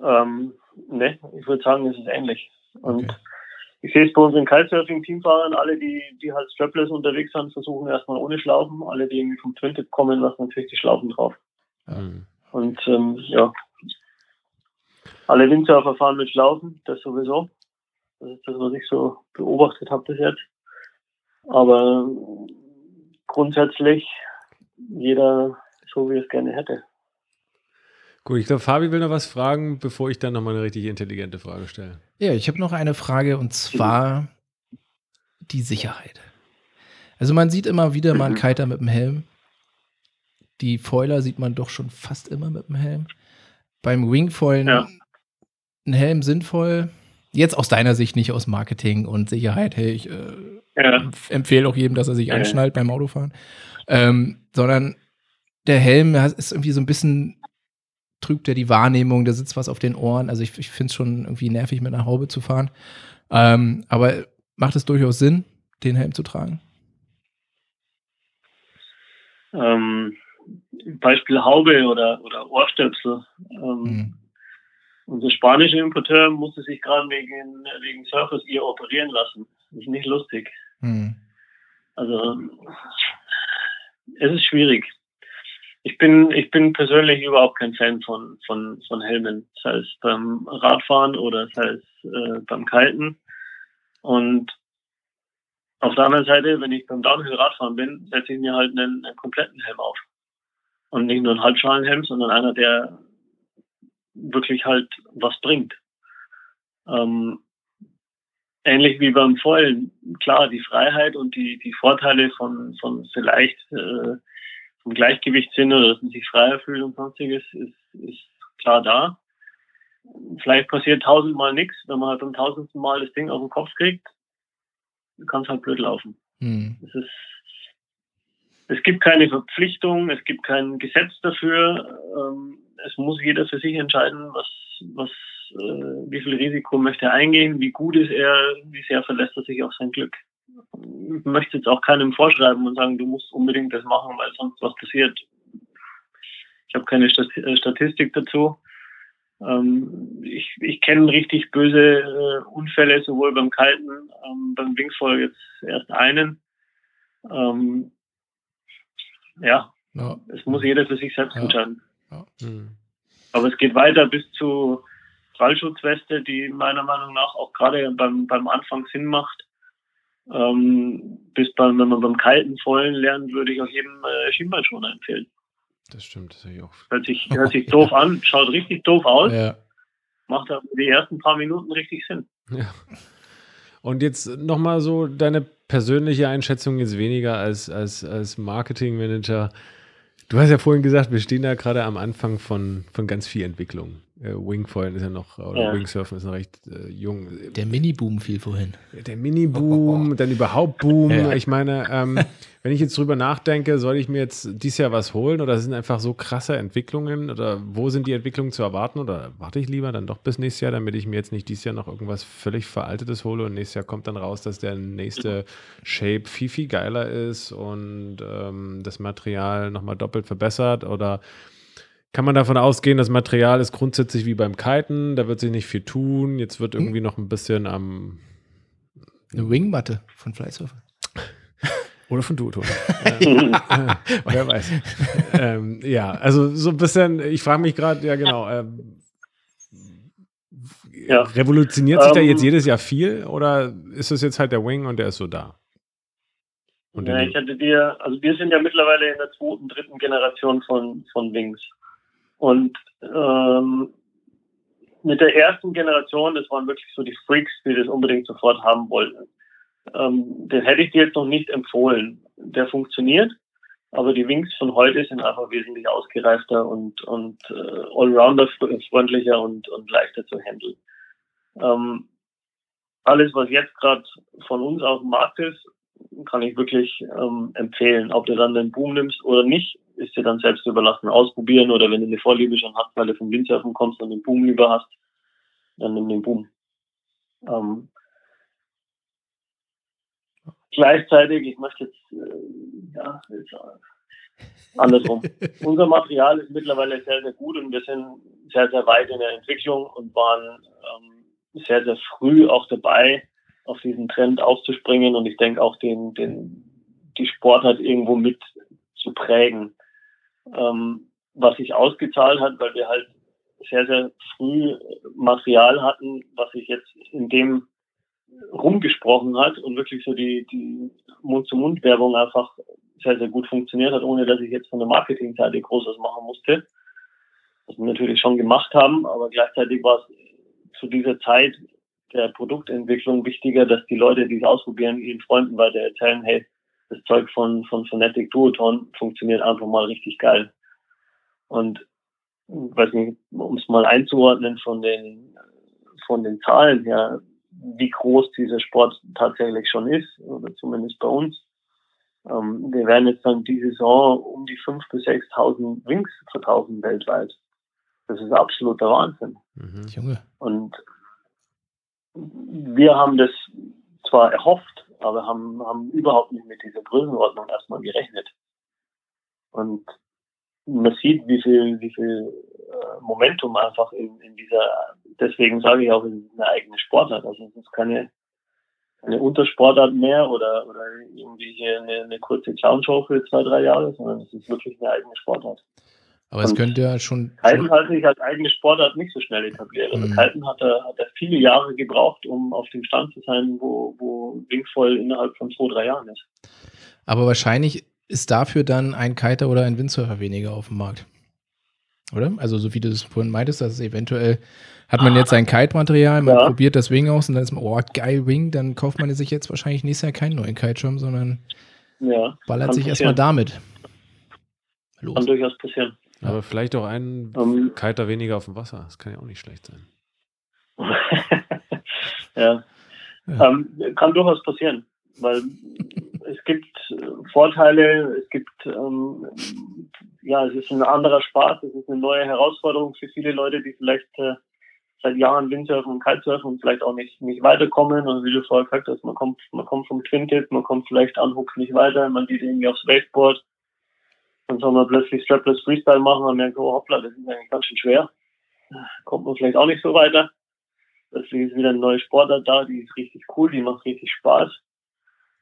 Ähm, ne, ich würde sagen, es ist ähnlich. Und okay ich sehe es bei unseren Kitesurfing-Teamfahrern, alle, die, die halt strapless unterwegs sind, versuchen erstmal ohne Schlaufen. Alle, die irgendwie vom Twin kommen, lassen natürlich die Schlaufen drauf. Mhm. Und ähm, ja, alle Windsurfer fahren mit Schlaufen, das sowieso. Das ist das, was ich so beobachtet habe bis jetzt. Aber grundsätzlich jeder so, wie es gerne hätte. Gut, ich glaube, Fabi will noch was fragen, bevor ich dann nochmal eine richtig intelligente Frage stelle. Ja, ich habe noch eine Frage und zwar die Sicherheit. Also man sieht immer wieder mal einen Kiter mit dem Helm. Die Foiler sieht man doch schon fast immer mit dem Helm. Beim Wingfoilen ja. ein Helm sinnvoll. Jetzt aus deiner Sicht nicht aus Marketing und Sicherheit. Hey, ich äh, ja. empfehle auch jedem, dass er sich ja. anschnallt beim Autofahren. Ähm, sondern der Helm ist irgendwie so ein bisschen trübt er die Wahrnehmung, da sitzt was auf den Ohren. Also ich, ich finde es schon irgendwie nervig, mit einer Haube zu fahren. Ähm, aber macht es durchaus Sinn, den Helm zu tragen? Ähm, Beispiel Haube oder, oder Ohrstöpsel. Ähm, mhm. Unser spanischer Importeur musste sich gerade wegen, wegen Surfers ihr operieren lassen. Das ist nicht lustig. Mhm. Also es ist schwierig. Ich bin, ich bin persönlich überhaupt kein Fan von, von, von Helmen, sei es beim Radfahren oder sei es äh, beim Kiten. Und auf der anderen Seite, wenn ich beim Downhill-Radfahren bin, setze ich mir halt einen, einen kompletten Helm auf. Und nicht nur einen Halbschalenhelm, sondern einer, der wirklich halt was bringt. Ähm, ähnlich wie beim Foilen. Klar, die Freiheit und die, die Vorteile von, von vielleicht äh, im Gleichgewicht sind oder dass man sich freier fühlt und sonstiges, ist, ist klar da. Vielleicht passiert tausendmal nichts, wenn man halt beim tausendsten Mal das Ding auf den Kopf kriegt, kann es halt blöd laufen. Mhm. Es, ist, es gibt keine Verpflichtung, es gibt kein Gesetz dafür. Ähm, es muss jeder für sich entscheiden, was, was, äh, wie viel Risiko möchte er eingehen, wie gut ist er, wie sehr verlässt er sich auf sein Glück möchte jetzt auch keinem vorschreiben und sagen, du musst unbedingt das machen, weil sonst was passiert. Ich habe keine äh, Statistik dazu. Ähm, ich ich kenne richtig böse äh, Unfälle, sowohl beim Kalten, ähm, beim Wingfall jetzt erst einen. Ähm, ja, ja, es muss jeder für sich selbst ja. entscheiden. Ja. Mhm. Aber es geht weiter bis zu Fallschutzweste, die meiner Meinung nach auch gerade beim, beim Anfang Sinn macht. Ähm, bis beim, wenn man beim kalten Vollen lernt, würde ich auch jedem äh, Schienbeinschoner empfehlen. Das stimmt, das ich auch. Hört sich, hört sich doof an, schaut richtig doof aus, ja. macht aber die ersten paar Minuten richtig Sinn. Ja. Und jetzt nochmal so deine persönliche Einschätzung jetzt weniger als, als, als Marketingmanager. Du hast ja vorhin gesagt, wir stehen da gerade am Anfang von, von ganz viel Entwicklung. Äh, Wingfoilen ist ja noch, oder ja. Wingsurfen ist noch recht äh, jung. Der Mini-Boom fiel vorhin. Der Mini-Boom, oh, oh. dann überhaupt Boom. Ja. Ich meine, ähm, wenn ich jetzt drüber nachdenke, soll ich mir jetzt dieses Jahr was holen oder sind einfach so krasse Entwicklungen oder wo sind die Entwicklungen zu erwarten oder warte ich lieber dann doch bis nächstes Jahr, damit ich mir jetzt nicht dieses Jahr noch irgendwas völlig Veraltetes hole und nächstes Jahr kommt dann raus, dass der nächste Shape viel, viel geiler ist und ähm, das Material nochmal doppelt verbessert oder kann man davon ausgehen, das Material ist grundsätzlich wie beim Kiten, da wird sich nicht viel tun. Jetzt wird irgendwie hm. noch ein bisschen am. Eine Wingmatte von Flysurfer. Oder von Duoton. ähm, äh, wer weiß. ähm, ja, also so ein bisschen, ich frage mich gerade, ja genau, ähm, ja. revolutioniert sich da jetzt ähm. jedes Jahr viel oder ist es jetzt halt der Wing und der ist so da? Und ja, ich hatte dir, also wir sind ja mittlerweile in der zweiten, dritten Generation von, von Wings. Und ähm, mit der ersten Generation, das waren wirklich so die Freaks, die das unbedingt sofort haben wollten. Ähm, den hätte ich dir jetzt noch nicht empfohlen. Der funktioniert, aber die Wings von heute sind einfach wesentlich ausgereifter und, und äh, allrounder freundlicher und, und leichter zu handeln. Ähm, alles, was jetzt gerade von uns auf dem Markt ist, kann ich wirklich ähm, empfehlen. Ob du dann den Boom nimmst oder nicht, ist dir dann selbst überlassen. Ausprobieren oder wenn du eine Vorliebe schon hast, weil du vom Windsurfen kommst und den Boom lieber hast, dann nimm den Boom. Ähm, gleichzeitig, ich möchte jetzt, äh, ja, jetzt, äh, andersrum. Unser Material ist mittlerweile sehr, sehr gut und wir sind sehr, sehr weit in der Entwicklung und waren ähm, sehr, sehr früh auch dabei, auf diesen Trend aufzuspringen und ich denke auch den, den, die Sportart irgendwo mit zu prägen ähm, was sich ausgezahlt hat, weil wir halt sehr, sehr früh Material hatten, was sich jetzt in dem rumgesprochen hat und wirklich so die, die Mund-zu-Mund-Werbung einfach sehr, sehr gut funktioniert hat, ohne dass ich jetzt von der Marketingseite groß was machen musste. Was wir natürlich schon gemacht haben, aber gleichzeitig war es zu dieser Zeit der Produktentwicklung wichtiger, dass die Leute, die es ausprobieren, ihren Freunden weiter erzählen, hey, das Zeug von, von Phonetic Duoton funktioniert einfach mal richtig geil. Und weiß nicht, um es mal einzuordnen von den, von den Zahlen her, wie groß dieser Sport tatsächlich schon ist, oder zumindest bei uns. Ähm, wir werden jetzt dann diese Saison um die 5.000 bis 6.000 Wings verkaufen weltweit. Das ist absoluter Wahnsinn. Mhm. Junge. Und wir haben das zwar erhofft, aber haben, haben überhaupt nicht mit dieser Größenordnung erstmal gerechnet. Und man sieht, wie viel, wie viel äh, Momentum einfach in, in dieser, deswegen sage ich auch, es ist eine eigene Sportart. Also es ist keine, eine Untersportart mehr oder, oder irgendwie hier eine, eine kurze Clownshow für zwei, drei Jahre, sondern es ist wirklich eine eigene Sportart. Aber es könnte ja schon. Kiten hat sich als eigene Sportart nicht so schnell etabliert. Also mhm. Kiten hat er, hat er viele Jahre gebraucht, um auf dem Stand zu sein, wo, wo Wingfoil innerhalb von zwei, drei Jahren ist. Aber wahrscheinlich ist dafür dann ein Kiter oder ein Windsurfer weniger auf dem Markt. Oder? Also, so wie du es vorhin meintest, dass es eventuell hat man jetzt ein Kite-Material, man ja. probiert das Wing aus und dann ist man, oh, geil Wing, dann kauft man sich jetzt wahrscheinlich nächstes Jahr keinen neuen Kiteschirm, sondern ja, ballert sich erstmal damit. Los. Kann durchaus passieren. Aber vielleicht auch ein um, ähm, Kiter weniger auf dem Wasser. Das kann ja auch nicht schlecht sein. ja. ja. Ähm, kann durchaus passieren, weil es gibt Vorteile, es gibt, ähm, ja, es ist ein anderer Spaß, es ist eine neue Herausforderung für viele Leute, die vielleicht äh, seit Jahren Windsurfen und Kitesurfen und vielleicht auch nicht, nicht weiterkommen. Und wie du vorher gesagt hast, man kommt, man kommt vom Twin Tip, man kommt vielleicht an Hooks nicht weiter, man geht irgendwie aufs Wakeboard dann soll man plötzlich Strapless Freestyle machen und merkt, oh hoppla, das ist eigentlich ganz schön schwer. Kommt man vielleicht auch nicht so weiter. Deswegen ist wieder eine neue Sportart da, die ist richtig cool, die macht richtig Spaß.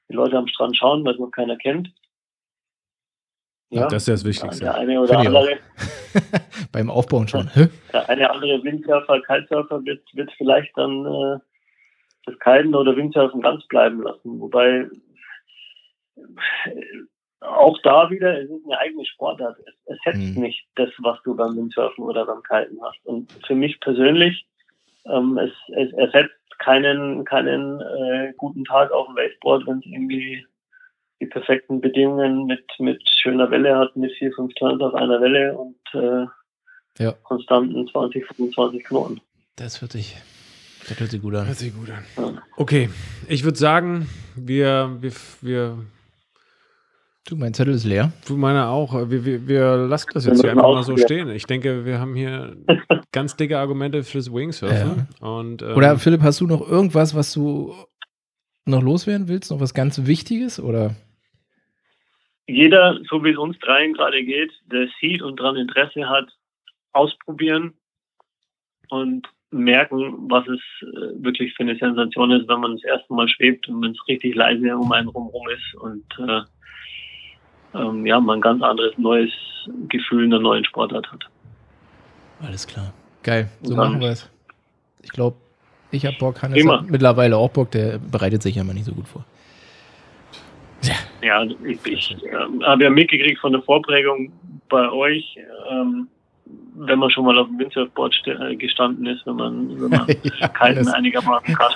Die Leute am Strand schauen, weil es noch keiner kennt. Ja, das ist ja das Wichtigste. Der eine oder andere. Beim Aufbauen schon. Der eine andere Windsurfer, Kitesurfer wird, wird vielleicht dann äh, das Kiten oder Windsurfen ganz bleiben lassen. Wobei auch da wieder, es ist eine eigene Sportart. Es ersetzt mhm. nicht das, was du beim Windsurfen oder beim Kiten hast. Und für mich persönlich, ähm, es, es ersetzt keinen, keinen äh, guten Tag auf dem Wakeboard, wenn es irgendwie die perfekten Bedingungen mit, mit schöner Welle hat, mit vier, fünf Turns auf einer Welle und äh, ja. konstanten 20, 25 Knoten. Das hört sich, das hört sich gut an. Hört sich gut an. Ja. Okay, ich würde sagen, wir, wir, wir Du, mein Zettel ist leer. Du, meiner auch. Wir, wir, wir lassen das jetzt hier einfach mal so stehen. Ich denke, wir haben hier ganz dicke Argumente fürs Wingsurfen. Ja. Und, ähm, oder Philipp, hast du noch irgendwas, was du noch loswerden willst? Noch was ganz Wichtiges? Oder? Jeder, so wie es uns dreien gerade geht, der sieht und daran Interesse hat, ausprobieren und merken, was es äh, wirklich für eine Sensation ist, wenn man das erste Mal schwebt und wenn es richtig leise um einen rum ist und äh, ähm, ja, man ein ganz anderes neues Gefühl in der neuen Sportart hat. Alles klar. Geil, so machen wir es. Ich glaube, ich habe Bock, Hannes Thema. hat mittlerweile auch Bock, der bereitet sich ja mal nicht so gut vor. Ja, ja ich, ich äh, habe ja mitgekriegt von der Vorprägung bei euch, ähm, wenn man schon mal auf dem Windsurfboard äh, gestanden ist, wenn man, wenn man ja, Kalten einigermaßen kann.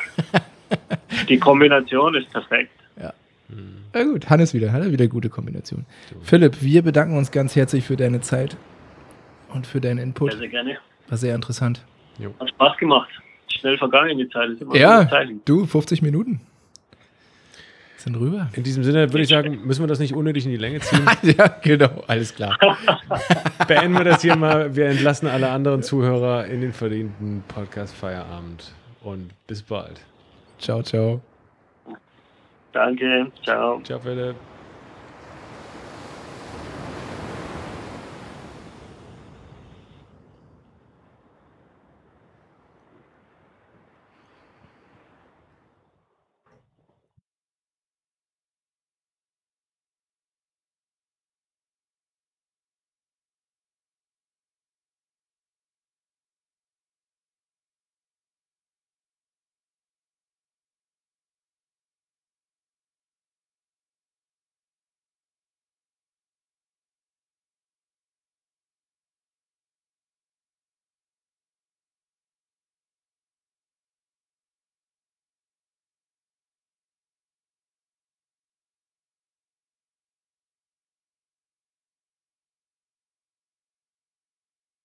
Die Kombination ist perfekt. Ja. Na gut, Hannes wieder, hat er wieder gute Kombination. So. Philipp, wir bedanken uns ganz herzlich für deine Zeit und für deinen Input. Sehr, sehr gerne. War sehr interessant. Jo. Hat Spaß gemacht. Schnell vergangen die Zeit. ja, du, 50 Minuten. Sind rüber. In diesem Sinne würde ich sagen, müssen wir das nicht unnötig in die Länge ziehen. ja, genau, alles klar. Beenden wir das hier mal. Wir entlassen alle anderen Zuhörer in den verdienten Podcast-Feierabend. Und bis bald. Ciao, ciao. Danke, ciao. Ciao, Philipp.